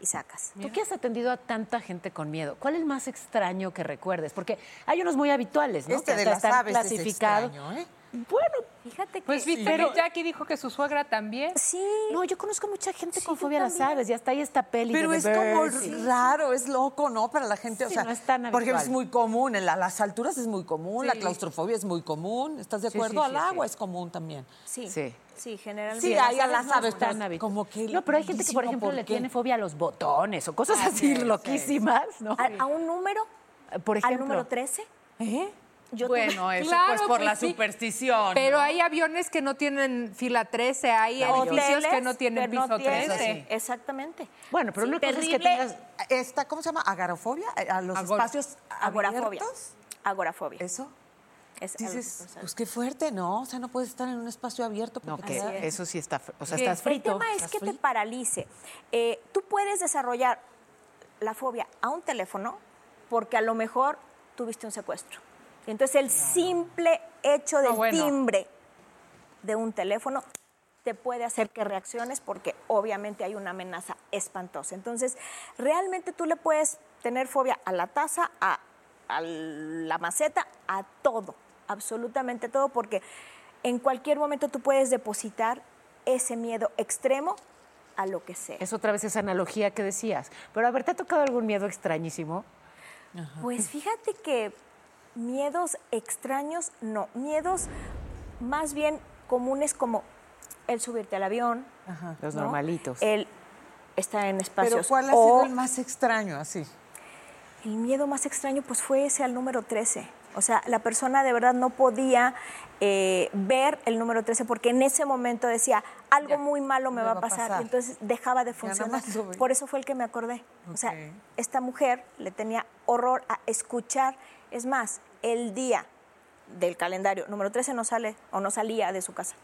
y sacas. Tú que has atendido a tanta gente con miedo, ¿cuál es el más extraño que recuerdes? Porque hay unos muy habituales, ¿no? Este que de las aves es clasificados. extraño, ¿eh? Bueno, fíjate que... Pues viste Pero- Jackie dijo que su suegra también. Sí. No, yo conozco mucha gente con fobia a las aves y hasta ahí esta peli Pero de es como raro, es loco, ¿no? Para la gente, o sea, no es tan por ejemplo, habitual. es muy común, en la- las alturas es muy común, la claustrofobia es muy común, ¿estás de acuerdo? sí, Al sí, agua sí. es común también. Sí, Sí. sí, generalmente. Sí, hay a las no aves, tan hábitos. como que No, pero hay gente que, por ejemplo, le tiene fobia a los botones o cosas así loquísimas, ¿no? ¿A, a un número? Por ¿Al ejemplo. número 13? ¿Eh? Yo Bueno, eso Claro, pues por pues la sí. superstición. Pero ¿no? hay aviones que no tienen fila 13, hay edificios Hoteles que no tienen no piso tienen- 13. Exactamente. Bueno, pero Sí, una cosa es que terrible. tengas... Esta, ¿cómo se llama? ¿Agarofobia? ¿A los Agor- espacios Agorafobia. abiertos? Agorafobia. ¿Eso? Es Dices, pues qué fuerte, ¿no? O sea, no puedes estar en un espacio abierto. No, porque que eso sí está... O sea, Sí. estás El frito. tema es ¿Estás que te frito? paralice. Eh, tú puedes desarrollar la fobia a un teléfono porque a lo mejor tuviste un secuestro. Entonces el simple hecho del No, bueno. timbre de un teléfono te puede hacer que reacciones porque obviamente hay una amenaza espantosa. Entonces, realmente tú le puedes tener fobia a la taza, a, a la maceta, a todo, absolutamente todo, porque en cualquier momento tú puedes depositar ese miedo extremo a lo que sea. Es otra vez esa analogía que decías. Pero a ver, ¿te ha tocado algún miedo extrañísimo? Pues fíjate que miedos extraños, no, miedos más bien comunes como el subirte al avión, Los ¿no? normalitos. el estar en espacios. Pero ¿cuál ha o sido el más extraño así? el miedo más extraño pues fue ese al número 13. O sea, la persona de verdad no podía eh, ver el número 13 porque en ese momento decía, algo muy malo me, va, a pasar. Y entonces dejaba de funcionar. Por eso fue el que me acordé. O sea, esta mujer le tenía horror a escuchar. Es más, el día del calendario número 13 no sale o no salía de su casa.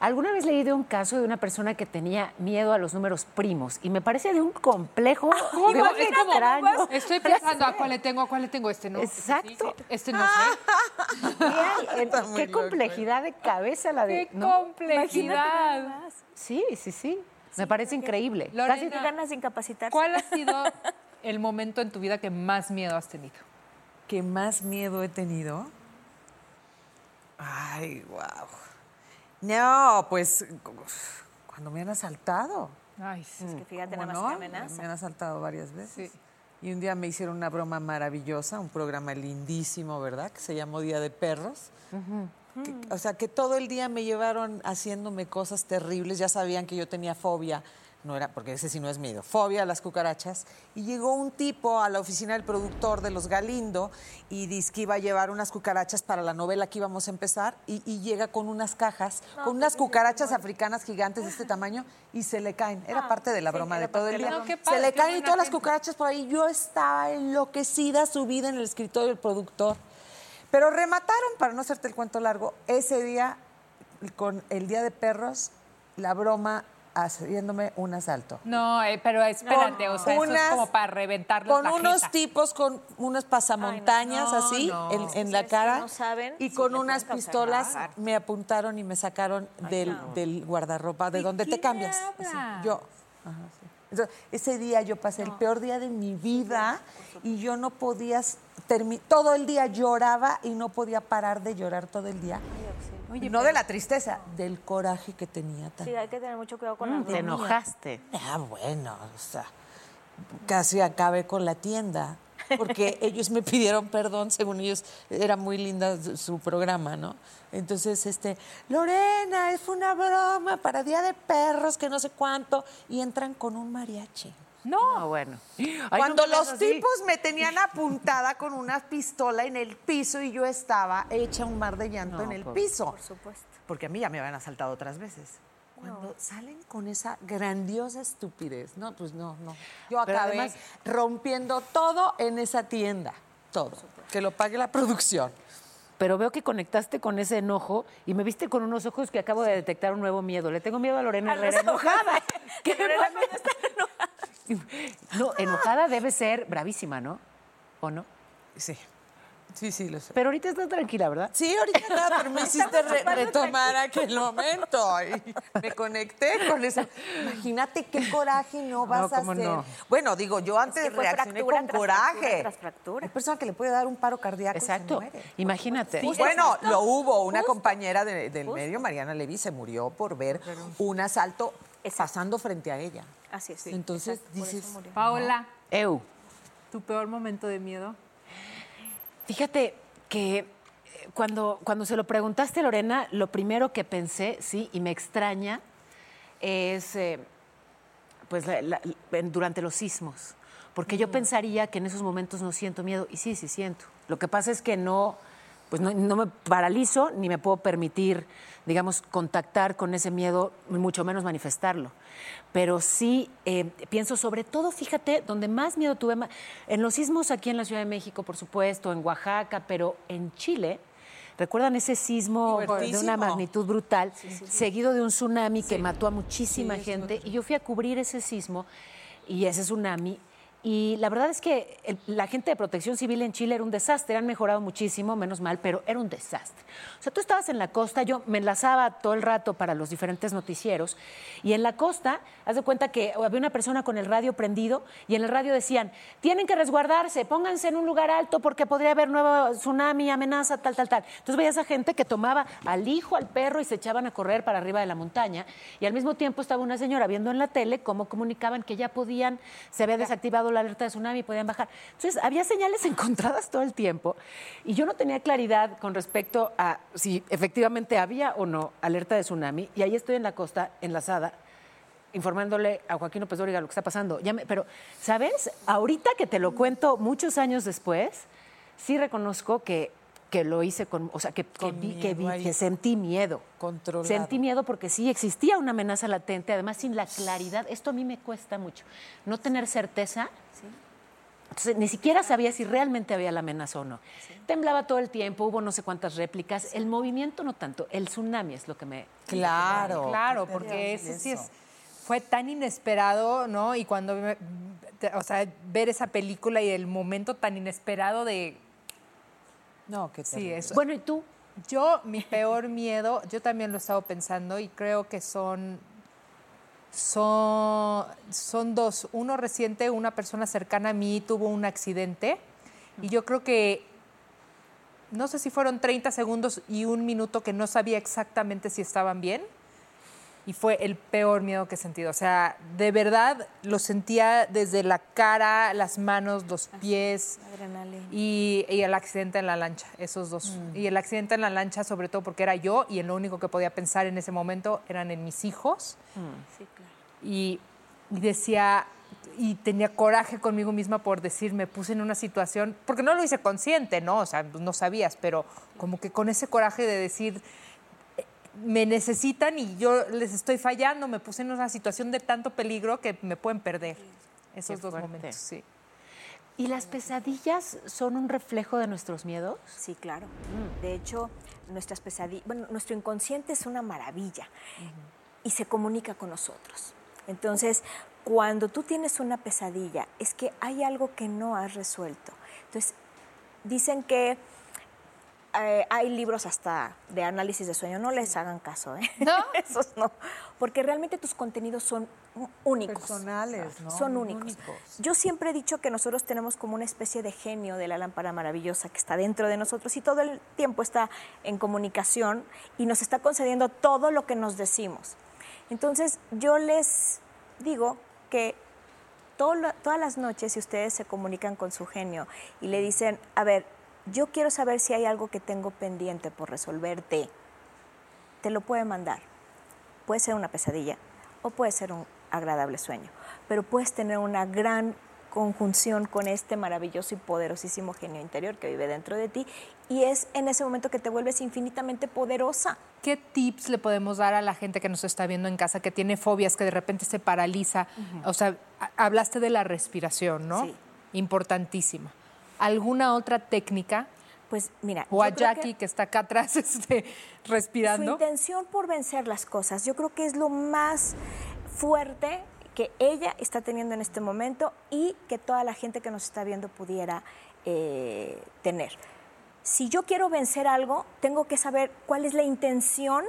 Alguna vez leí de un caso de una persona que tenía miedo a los números primos y me parece de un complejo, ¿Cómo? de un Es como, extraño. Estoy pensando a cuál le tengo, a cuál le tengo, este no. Exacto. Sí, sí, Este no sé. Qué complejidad de cabeza la de... ¡Qué ¿no? complejidad! Sí, sí, sí. Me parece increíble. Lorena, Casi te ganas de incapacitarse. ¿Cuál ha sido el momento en tu vida que más miedo has tenido? ¿Qué más miedo he tenido? Ay, wow. No, pues cuando me han asaltado. Ay, sí. Es que fíjate ¿Cómo nada más no? que amenaza. Me han asaltado varias veces. Sí. Y un día me hicieron una broma maravillosa, un programa lindísimo, ¿verdad? Que se llamó Día de Perros. Que- o sea, que todo el día me llevaron haciéndome cosas terribles. Ya sabían que yo tenía fobia. No era, porque ese sí no es miedo, fobia a las cucarachas. Y llegó un tipo a la oficina del productor de los Galindo y dice que iba a llevar unas cucarachas para la novela que íbamos a empezar. Y, y llega con unas cajas, con unas cucarachas africanas gigantes de este tamaño y se le caen. Era parte de la broma de todo el día. No, se le caen y todas las cucarachas por ahí. Yo estaba enloquecida, subida en el escritorio del productor. Pero remataron, para no hacerte el cuento largo, ese día, con el Día de Perros, la broma haciéndome un asalto. No, eh, pero espérate, o sea, eso es como para reventarles Con la unos tipos con unos pasamontañas Ay, no. así No, en, la cara no saben y con unas pistolas me apuntaron y me sacaron del, del guardarropa de donde te cambias. así, yo. Ajá. Entonces, ese día yo pasé el peor día de mi vida y yo no podía todo el día lloraba y no podía parar de llorar todo el día. no de la tristeza, del coraje que tenía. tan- Sí, hay que tener mucho cuidado con Mm, las te enojaste. Ah, bueno, o sea, casi acabé con la tienda, porque ellos me pidieron perdón, según ellos, era muy linda su- su programa, ¿no? Entonces, este, Lorena, fue una broma para Día de Perros, que no sé cuánto, y entran con un mariachi. No, bueno. Ay, no Cuando los así. tipos me tenían apuntada con una pistola en el piso y yo estaba hecha un mar de llanto No, en el por- piso. Por supuesto. Porque a mí ya me habían asaltado otras veces. Cuando salen con esa grandiosa estupidez, no, pues no, no. Yo Pero acabé además- rompiendo todo en esa tienda, todo. Que lo pague la producción. Pero veo que conectaste con ese enojo y me viste con unos ojos que acabo de detectar un nuevo miedo. Le tengo miedo a Lorena Herrera enojada. ¿Qué No, enojada debe ser bravísima, ¿no? ¿O no? Sí. Sí, sí, lo sé. Pero ahorita está tranquila, ¿verdad? Sí, ahorita nada, pero me hiciste re- retomar aquel momento. y me conecté con eso. Imagínate qué coraje no vas a hacer. no. Bueno, digo, yo antes que fue reaccioné fractura con tras coraje. fractura tras fractura. Hay persona que le puede dar un paro cardíaco se Exacto. muere. Imagínate. Sí, bueno, lo hubo. Una compañera de- del medio, Mariana Levy, se murió por ver un asalto pasando frente a ella. Así es. Entonces Exacto, por eso dices, murió. Paola, Eu. ¿tu peor momento de miedo? Fíjate que eh, cuando, cuando se lo preguntaste, Lorena, lo primero que pensé, sí, y me extraña, es eh, pues la- durante los sismos. Porque yo pensaría que en esos momentos no siento miedo, y sí, sí siento. Lo que pasa es que no, pues no, no me paralizo ni me puedo permitir, digamos, contactar con ese miedo, mucho menos manifestarlo. Pero sí eh, pienso sobre todo, fíjate, donde más miedo tuve, en los sismos aquí en la Ciudad de México, por supuesto, en Oaxaca, pero en Chile. ¿Recuerdan ese sismo de una magnitud brutal, seguido de un tsunami que mató a muchísima gente? Y yo fui a cubrir ese sismo y ese tsunami. Y la verdad es que el- la gente de protección civil en Chile era un desastre. Han mejorado muchísimo, menos mal, pero era un desastre. O sea, tú estabas en la costa, yo me enlazaba todo el rato para los diferentes noticieros, y en la costa, haz de cuenta que había una persona con el radio prendido, y en el radio decían, tienen que resguardarse, pónganse en un lugar alto porque podría haber nuevo tsunami, amenaza, tal, tal, tal. Entonces veías a gente que tomaba al hijo, al perro, y se echaban a correr para arriba de la montaña, y al mismo tiempo estaba una señora viendo en la tele cómo comunicaban que ya podían, se había desactivado la alerta de tsunami podían bajar. Entonces había señales encontradas todo el tiempo, y yo no tenía claridad con respecto a si efectivamente había o no alerta de tsunami, y ahí estoy en la costa, enlazada, informándole a Joaquín López Dóriga lo que está pasando. Ya pero, ¿sabes? Ahorita que te lo cuento muchos años después, sí reconozco que, que lo hice con, o sea, que, que vi, que, vi- sentí miedo. Controlado. Sentí miedo porque sí existía una amenaza latente, además sin la claridad. Esto a mí me cuesta mucho. No tener certeza. Entonces, ni siquiera sabía si realmente había la amenaza o no. Temblaba todo el tiempo, hubo no sé cuántas réplicas. El movimiento no tanto, el tsunami es lo que me... Claro. Claro, porque ese sí eso. es fue tan inesperado, ¿no? Y cuando, o sea, ver esa película y el momento tan inesperado de, No, qué sí, terrible. eso. Bueno, ¿y tú? Yo, mi peor miedo, yo también lo he estado pensando y creo que son, son, son dos. Uno reciente, una persona cercana a mí tuvo un accidente y yo creo que, no sé si fueron 30 segundos y un minuto que no sabía exactamente si estaban bien y fue el peor miedo que he sentido. O sea, de verdad lo sentía desde la cara, las manos, los pies. Adrenalina. Y, y el accidente en la lancha, esos dos. Y el accidente en la lancha, sobre todo porque era yo y lo único que podía pensar en ese momento eran en mis hijos. Sí, claro. Y, y decía, y tenía coraje conmigo misma por decir, me puse en una situación, porque no lo hice consciente, ¿no? O sea, no sabías, pero como que con ese coraje de decir, me necesitan y yo les estoy fallando, me puse en una situación de tanto peligro que me pueden perder. Esos Qué dos fuerte. momentos, sí. ¿Y las pesadillas son un reflejo de nuestros miedos? Sí, claro. De hecho, nuestras pesadillas, bueno, nuestro inconsciente es una maravilla y se comunica con nosotros. Entonces, cuando tú tienes una pesadilla, es que hay algo que no has resuelto. Entonces, dicen que eh, hay libros hasta de análisis de sueño, no les hagan caso, ¿eh? ¿No? Esos no, porque realmente tus contenidos son únicos. Personales, ¿no? Son únicos. Yo siempre he dicho que nosotros tenemos como una especie de genio de la lámpara maravillosa que está dentro de nosotros y todo el tiempo está en comunicación y nos está concediendo todo lo que nos decimos. Entonces, yo les digo que todo todas las noches, si ustedes se comunican con su genio y le dicen, a ver, yo quiero saber si hay algo que tengo pendiente por resolverte, te lo puede mandar. Puede ser una pesadilla o puede ser un agradable sueño, pero puedes tener una gran conjunción con este maravilloso y poderosísimo genio interior que vive dentro de ti y es en ese momento que te vuelves infinitamente poderosa. ¿Qué tips le podemos dar a la gente que nos está viendo en casa, que tiene fobias, que de repente se paraliza? O sea, hablaste de la respiración, ¿no? Sí. Importantísima. ¿Alguna otra técnica? Pues mira, O a que- Jackie, que... está acá atrás este, Su respirando. intención por vencer las cosas, yo creo que es lo más fuerte que ella está teniendo en este momento y que toda la gente que nos está viendo pudiera eh, tener. Si yo quiero vencer algo, tengo que saber cuál es la intención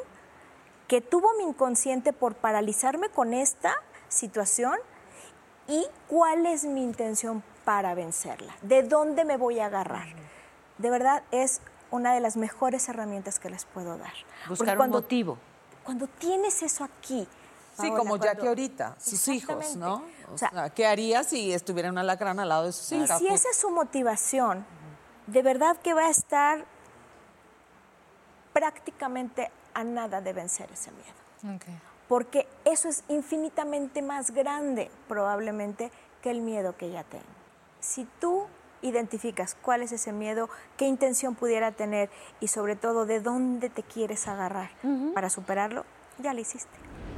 que tuvo mi inconsciente por paralizarme con esta situación y cuál es mi intención para vencerla. ¿De dónde me voy a agarrar? De verdad es una de las mejores herramientas que les puedo dar. Porque Buscar un motivo. Cuando tienes eso aquí. Sí, como Jackie cuando- ahorita, sus hijos. ¿no? O O sea, sea, ¿qué haría si estuviera un alacrán al lado de sus Y hijas? si esa es su motivación, de verdad que va a estar prácticamente a nada de vencer ese miedo. Porque eso es infinitamente más grande probablemente que el miedo que ya tengo. Si tú identificas cuál es ese miedo, qué intención pudiera tener y sobre todo de dónde te quieres agarrar para superarlo, ya lo hiciste.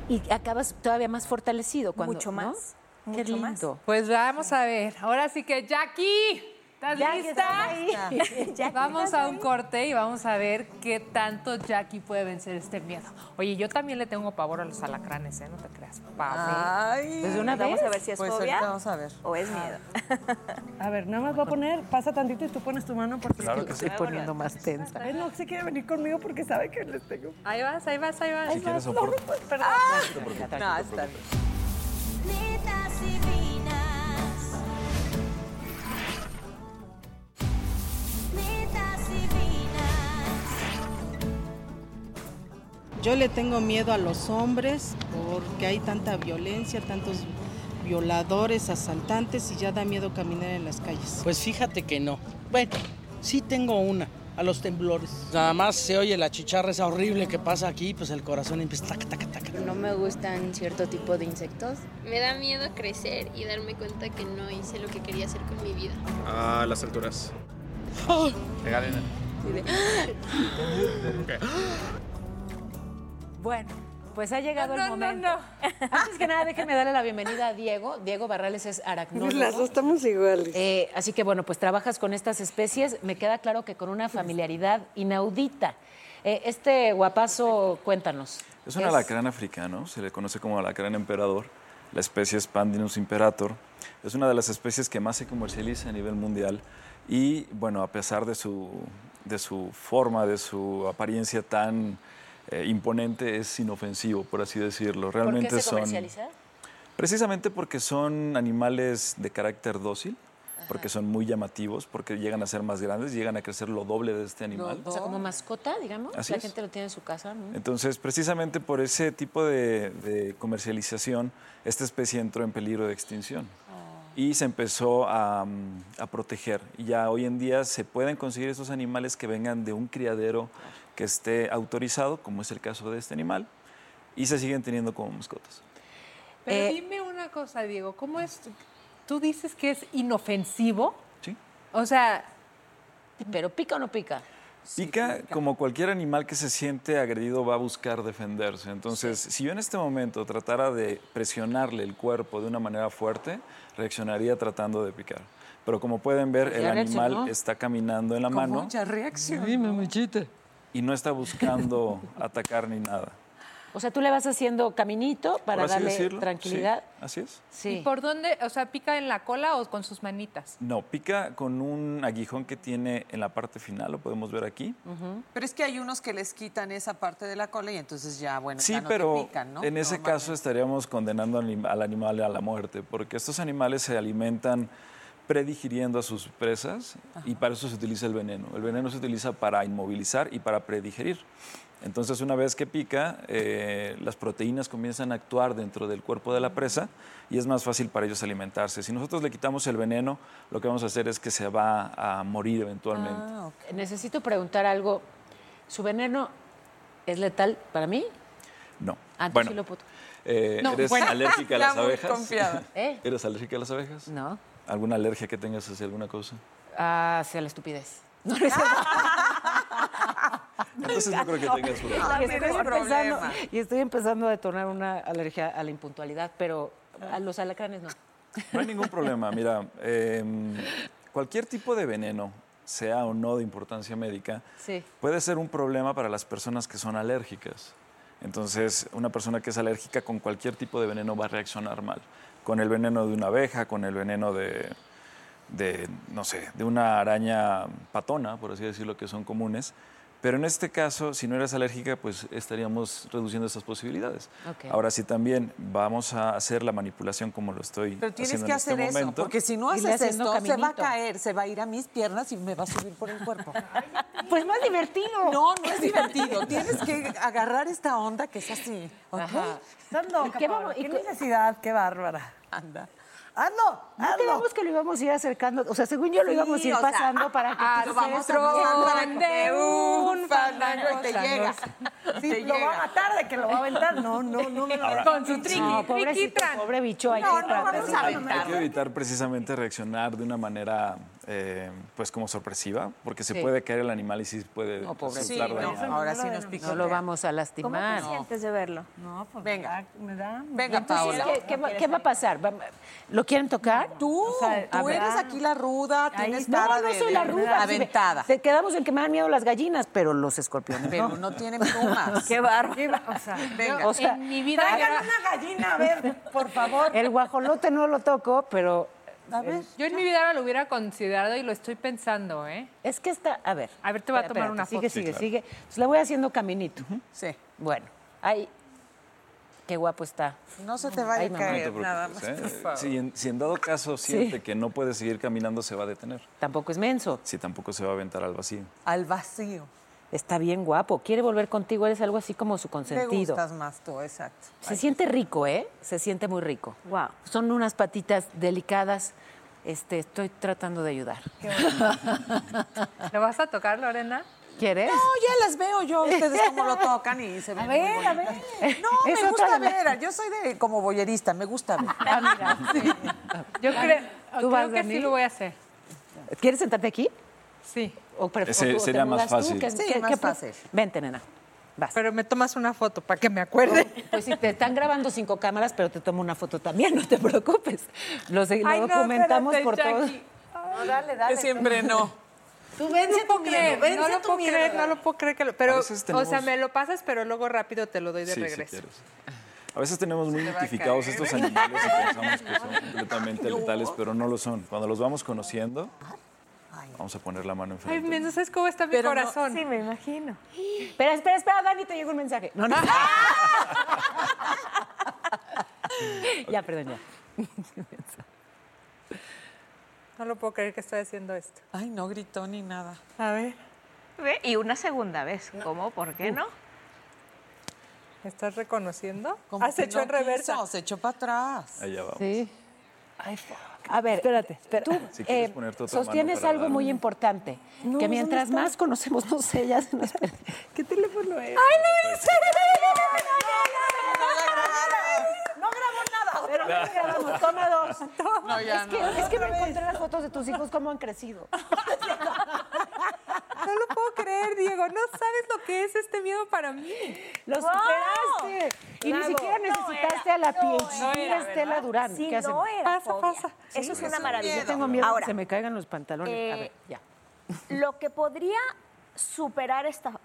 Y acabas todavía más fortalecido cuando Mucho ¿no? más, Qué mucho más. lindo. Pues vamos a ver. Ahora sí que Jackie, ¿estás Jackie, lista? ¿estás ahí? Jackie, vamos ¿estás a un corte y vamos a ver qué tanto Jackie puede vencer este miedo. Oye, yo también le tengo pavor a los alacranes, ¿eh? No te creas. Pavor. Ay, Pues de una Vamos vez. a ver si es Pues fobia vamos a ver. o es miedo. A ver, nada más voy a poner, pasa tantito y tú pones tu mano porque Claro es que que sí. Estoy poniendo más tensa. No se quiere venir conmigo porque sabe que les tengo. Ahí vas, ahí vas, ahí vas. Si quieres soporte. Perdón. No, está bien. Yo le tengo miedo a los hombres porque hay tanta violencia, tantos violadores, asaltantes y ya da miedo caminar en las calles. Pues fíjate que no. Bueno, sí tengo una, a los temblores. Nada más se oye la chicharra esa horrible que pasa aquí, pues el corazón empieza taca, taca, taca. No me gustan cierto tipo de insectos. Me da miedo crecer y darme cuenta que no hice lo que quería hacer con mi vida. A las alturas. Regalen. Bueno, pues ha llegado No, el no, momento. Antes que nada, déjenme darle la bienvenida a Diego. Diego Barrales es aracnólogo. Las dos estamos iguales. Eh, así que bueno, pues trabajas con estas especies. Me queda claro que con una familiaridad inaudita. Eh, este guapazo, cuéntanos. Es un ¿Qué alacrán africano, se le conoce como alacrán emperador. La especie es Pandinus imperator. Es una de las especies que más se comercializa a nivel mundial. Y bueno, a pesar de su, de su forma, de su apariencia tan eh, imponente, es inofensivo, por así decirlo. Realmente ¿Por qué se son. comercializa? Precisamente porque son animales de carácter dócil, porque son muy llamativos, porque llegan a ser más grandes, llegan a crecer lo doble de este animal. O sea, como mascota, digamos. Así la es. gente lo tiene en su casa. ¿no? Entonces, precisamente por ese tipo de, de comercialización, esta especie entró en peligro de extinción. Y se empezó a, a proteger. Y ya hoy en día se pueden conseguir estos animales que vengan de un criadero que esté autorizado, como es el caso de este animal, y se siguen teniendo como mascotas. Pero Eh, dime una cosa, Diego, ¿cómo es? Tú dices que es inofensivo. Sí. O sea, Pero pica o no pica. Pica, como cualquier animal que se siente agredido va a buscar defenderse. Entonces, si yo en este momento tratara de presionarle el cuerpo de una manera fuerte, reaccionaría tratando de picar. Pero como pueden ver, Pues el animal reaccionó. está caminando en la Con mano mucha reacción. Y no está buscando atacar ni nada. O sea, tú le vas haciendo caminito para darle decirlo, tranquilidad. sí, así es. Sí. ¿y por dónde? O sea, pica en la cola o con sus manitas. No, pica con un aguijón que tiene en la parte final, lo podemos ver aquí. Pero es que hay unos que les quitan esa parte de la cola y entonces ya, bueno, Sí, ya no pero te pican, ¿no? en ese caso estaríamos condenando al animal a la muerte, porque estos animales se alimentan predigiriendo a sus presas y para eso se utiliza el veneno. El veneno se utiliza para inmovilizar y para predigerir. Entonces, una vez que pica, eh, las proteínas comienzan a actuar dentro del cuerpo de la presa y es más fácil para ellos alimentarse. Si nosotros le quitamos el veneno, lo que vamos a hacer es que se va a morir eventualmente. Ah, ok. Necesito preguntar algo. ¿Su veneno es letal para mí? No. Ah, entonces bueno, sí lo puedo- eh, No, ¿eres bueno. alérgica a las abejas? ¿Eh? ¿Eres alérgica a las abejas? No. ¿Alguna alergia que tengas hacia alguna cosa? Ah, sí, a la estupidez. No, no es. Entonces no creo que tengas problema. Y estoy, empezando, y estoy empezando a detonar una alergia a la impuntualidad, pero a los alacranes no. No hay ningún problema. Mira, eh, cualquier tipo de veneno, sea o no de importancia médica, Sí. puede ser un problema para las personas que son alérgicas. Entonces, una persona que es alérgica con cualquier tipo de veneno va a reaccionar mal. Con el veneno de una abeja, con el veneno de, de, no sé, de una araña patona, por así decirlo, que son comunes. Pero en este caso, si no eres alérgica, pues estaríamos reduciendo esas posibilidades. Ok. Ahora, si también vamos a hacer la manipulación como lo estoy Pero tienes haciendo que en este hacer eso, momento, porque si no haces esto, se va a caminito. caer, se va a ir a mis piernas y me va a subir por el cuerpo. Pues más divertido. No, no es divertido. Tienes que agarrar esta onda que es así. ¿ok? Ajá. Estás loca, ¿Qué Paola, vamos- y ¿Qué qué- necesidad? Qué bárbara. Anda. ¡Hazlo! No ¡Hazlo! quedamos que lo íbamos a ir acercando, o sea, según yo lo íbamos a ir sea, pasando para que a tú Lo vamos a de un fandango y te llega. Sí, Te lo va a matar de que lo va a aventar. No, no, no me lo Ahora- Con su triqui, No, pobrecito, pobre bicho, hay No, que no, vamos a hay que evitar precisamente reaccionar de una manera, eh, pues como sorpresiva, porque se Sí. puede caer el animal y sí puede No, pobre. Sí, no, ahora sí nos picó. No lo vamos a ¿Cómo lastimar. te sientes de verlo? No, pues Venga. me da. Me da Venga, Entonces, Paola. ¿qué, qué va, qué va a pasar? ¿Lo quieren tocar? Tú, sea, tú eres aquí la ruda, tienes No, cara no de, soy de- la ruda. aventada. Te quedamos en que me dan miedo las gallinas, pero los escorpiones Pero no. no tienen plumas. Qué barro. ¿Qué va- O sea, Venga. O sea, En mi vida traigan era- una gallina, a ver, por favor. el guajolote no lo toco, pero A ver. Yo en mi vida ahora lo hubiera considerado y lo estoy pensando, ¿eh? es que está, a ver. A ver, te voy a tomar una foto. Sigue, Sí, sigue, claro. sigue. Pues le voy haciendo caminito. Sí. Bueno, ahí. Qué guapo está. No se te vaya Ay, a mamá. No te caer nada más. preocupes, ¿eh? Si, en, si en dado caso siente que no puede seguir caminando, se va a detener. Tampoco es menso. Si tampoco se va a aventar al vacío. Al vacío. Está bien guapo. Quiere volver contigo. Eres algo así como su Te consentido. gustas más tú, exacto. Se siente rico, ¿eh? Se siente muy rico. Wow. Son unas patitas delicadas. Este, estoy tratando de ayudar. ¿Lo vas a tocar, Lorena? ¿Quieres? No, ya las veo yo, ustedes cómo lo tocan y se ven. A ver, muy a ver. No, me gusta la- ver. Yo soy de como boyerista, me gusta ver. Ah, mira. Yo creo, ¿Tú creo vas, que sí lo voy a hacer. ¿Quieres sentarte aquí? Sí. ¿O o tú- sería más tú? fácil. ¿Qué- Sí, qué- más fácil. Vente, nena. Vas. Pero me tomas una foto para que me acuerde. Pues sí, te están grabando cinco cámaras, pero te tomo una foto también, no te preocupes. Lo, se- lo Ay, no, documentamos espérate, por todo. No, dale, dale. Que siempre no. Tú vence No tu miedo, vence no lo tu puedo miedo. creer, no lo puedo creer que lo... Pero, o sea, me lo pasas, pero luego rápido te lo doy de Sí, si regreso. quieres. A veces tenemos muy identificados estos animales y pensamos que son completamente letales, pero no lo son. Cuando los vamos conociendo, vamos a poner la mano Ay, enfrente. men, ¿no sabes cómo está mi Pero no- corazón? Sí, me imagino. Espera, espera, espera, Dani, te llegó un mensaje. No, no. ya, perdón, ya. No lo puedo creer que estoy haciendo esto. Ay, no gritó ni nada. A ver, Ve, Y una segunda vez. ¿Cómo? ¿Por qué no? ¿me estás reconociendo? Como Has hecho no en reversa. quiso, se echó para atrás. Allá vamos. Sí. A ver, Espérate, tú Si quieres eh, ponerte otra sostienes algo dar- muy importante, que mientras más conocemos, no sé, ya se nos pierde. ¿Qué teléfono es? No grabó nada. Pero ya grabamos, toma dos. No, ya es, que, no. es que me encontré las fotos de tus hijos, cómo han crecido. No lo puedo creer, Diego. No sabes lo que es este miedo para mí. ¡Lo superaste! Y ni siquiera No necesitaste era, a la no PhD era, Estela. Durán. Si ¿Qué hacen? no era Pasa, fobia. pasa. Eso es Sí, una maravilla. Yo tengo miedo Ahora, que se me caigan los pantalones. a eh, ver, ya. lo que podría superar esta,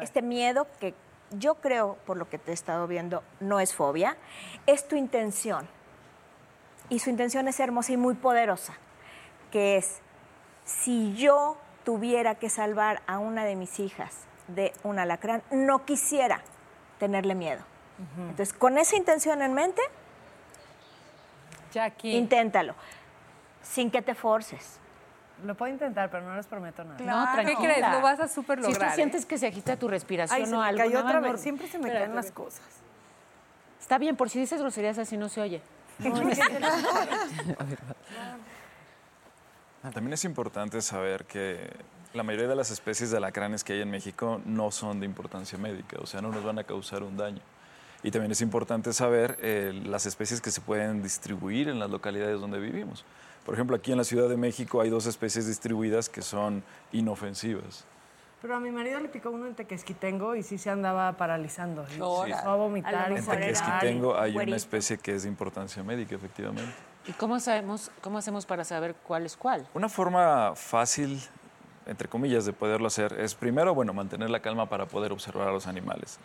este miedo que yo creo, por lo que te he estado viendo, no es fobia, es tu intención. Y su intención es hermosa y muy poderosa, que es, si yo tuviera que salvar a una de mis hijas de un alacrán, no quisiera tenerle miedo. Entonces, con esa intención en mente, Jackie. inténtalo, sin que te forces. Lo puedo intentar, pero no les prometo nada. No, ¿Qué tranquila. crees? Lo vas a súper Si lograr. tú ¿eh? sientes que se agita tu respiración Ay, se o me algo, cayó otra vez. no- Siempre se me Espérate, caen las cosas. Está bien, por si dices groserías así no se oye. También es importante saber que la mayoría de las especies de alacranes que hay en México no son de importancia médica, o sea, no nos van a causar un daño. Y también es importante saber eh, las especies que se pueden distribuir en las localidades donde vivimos. Por ejemplo, aquí en la Ciudad de México hay dos especies distribuidas que son inofensivas. Pero a mi marido le picó uno en Tequesquitengo y sí se andaba paralizando. Y Órale. empezó a vomitar. A En Tequesquitengo hay una especie que es de importancia médica, efectivamente. ¿Y cómo sabemos, cómo hacemos para saber cuál es cuál? Una forma fácil, entre comillas, de poderlo hacer es primero, bueno, mantener la calma para poder observar a los animales.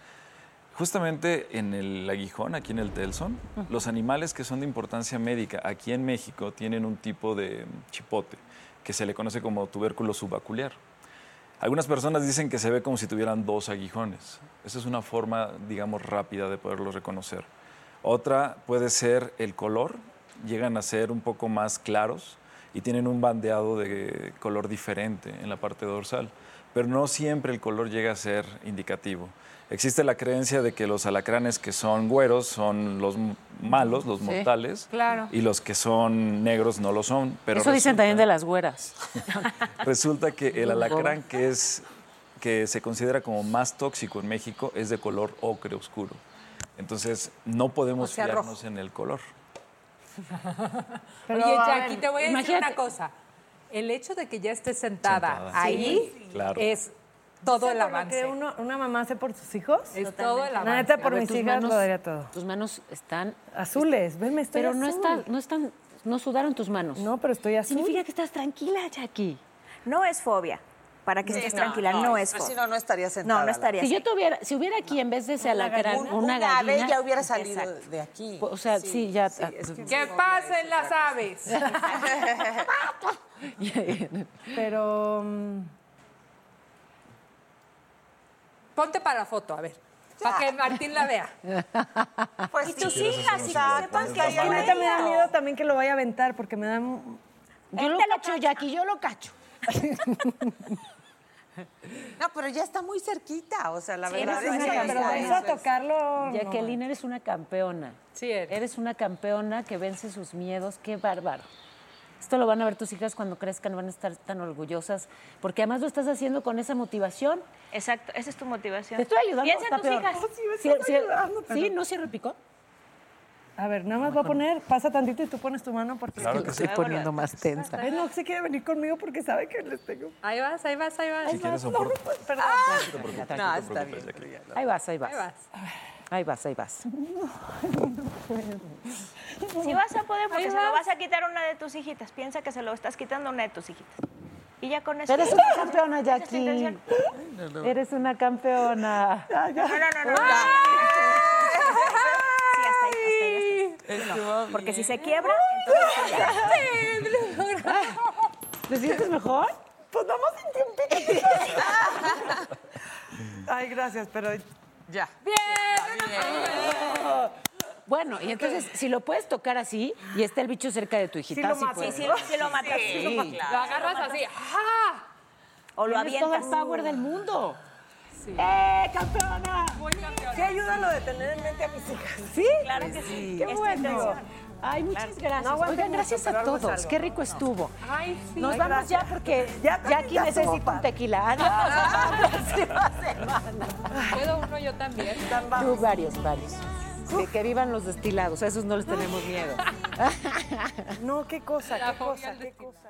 Justamente en el aguijón, aquí en el Telson, los animales que son de importancia médica aquí en México tienen un tipo de chipote que se le conoce como tubérculo subacular. Algunas personas dicen que se ve como si tuvieran dos aguijones. Esa es una forma, digamos, rápida de poderlo reconocer. Otra puede ser el color. Llegan a ser un poco más claros y tienen un bandeado de color diferente en la parte dorsal. Pero no siempre el color llega a ser indicativo. Existe la creencia de que los alacranes que son güeros son los malos, los Sí. mortales, Claro. y los que son negros no lo son. Pero Eso dicen resulta- también de las güeras. Resulta que el alacrán que es que se considera como más tóxico en México es de color ocre oscuro. Entonces no podemos O sea, fiarnos rojo. en el color. Oye, a Jackie, te voy a decir una cosa. El hecho de que ya estés sentada, Sentada. ahí Sí, claro. es todo el ¿Sabes por lo avance. que uno- una mamá hace por sus hijos? Es todo el La avance. neta, por ver, mis tus hijas manos- lo daría todo. Tus manos están Azules, venme, estoy Pero no están, no están, no sudaron tus manos. No, pero estoy azul. Significa que estás tranquila, Jackie. No es fobia. Para que Sí, estés no, tranquila, no, no, es- es pues si no, no estaría sentada, No, no estaría Si yo tuviera, si hubiera aquí en vez de ese alacrán Un- una, una gallina, ave ya hubiera salido Exacto. de aquí. O sea, sí, ya. sí, es que- ¿Qué pasen las aves? Pero. mm, Ponte para la foto, a ver. Para que Martín la vea. Pues Y tus sí, hijas, y que sepan que Es que neta me da miedo también que lo vaya a aventar porque me da. Yo lo cacho, Jackie, yo lo cacho. No, pero ya está muy cerquita, o sea, la Sí, verdad es que no, Pero ya vamos a tocarlo. no. Jacqueline, eres una campeona. Sí, eres. Eres una campeona que vence sus miedos. Qué bárbaro. Esto lo van a ver tus hijas cuando crezcan, van a estar tan orgullosas, porque además lo estás haciendo con esa motivación. Exacto, esa es tu motivación. Te estoy ayudando. Piensa en tus peor. hijas. Sí, me Sí, sí, no cierra el pico. A ver, nada más voy a poner, pasa tantito y tú pones tu mano porque Claro que Lo sí. estoy poniendo más tensa. Él no se quiere venir conmigo porque sabe que les tengo. Ahí vas, ahí vas, ahí vas. Si quieres soporte. Perdón. No, está Ahí vas, ahí vas. Ahí vas. Ahí vas, ahí vas. Si vas a poder, porque Ahí se lo vas. a quitar a una de tus hijitas. Piensa que se lo estás quitando a una de tus hijitas. Y ya con eso. Eres una campeona, Jackie. Eres una campeona. No, no, no, no. no. Sí, hasta ahí, hasta ahí, hasta ahí. No, porque si se quiebra, entonces. ¿Te sientes mejor? Pues vamos en tiempito. Ay, gracias, pero Ya. Bueno, y entonces, si lo puedes tocar así y está el bicho cerca de tu hijita, lo sí lo matas. Sí. Sí, lo matas. Lo agarras así. ¡Ah! O lo Tienes todo el avientas. power del mundo. ¡Eh, campeona! Muy campeón. sí ayuda lo de tener en mente a mis hijas. ¿Sí? Claro que sí. Qué bueno. Ay, muchas gracias. No Oigan, gracias a todos. algo. Qué rico estuvo. Ay, sí. Nos Ay, vamos gracias. ya porque Ya Jackie necesita un tequila. Adiós. Próxima semana. ¿Puedo uno yo también? Tú, varios, varios. Que, que vivan los destilados, a esos no les tenemos miedo. No, qué cosa, La qué cosa, qué cosa.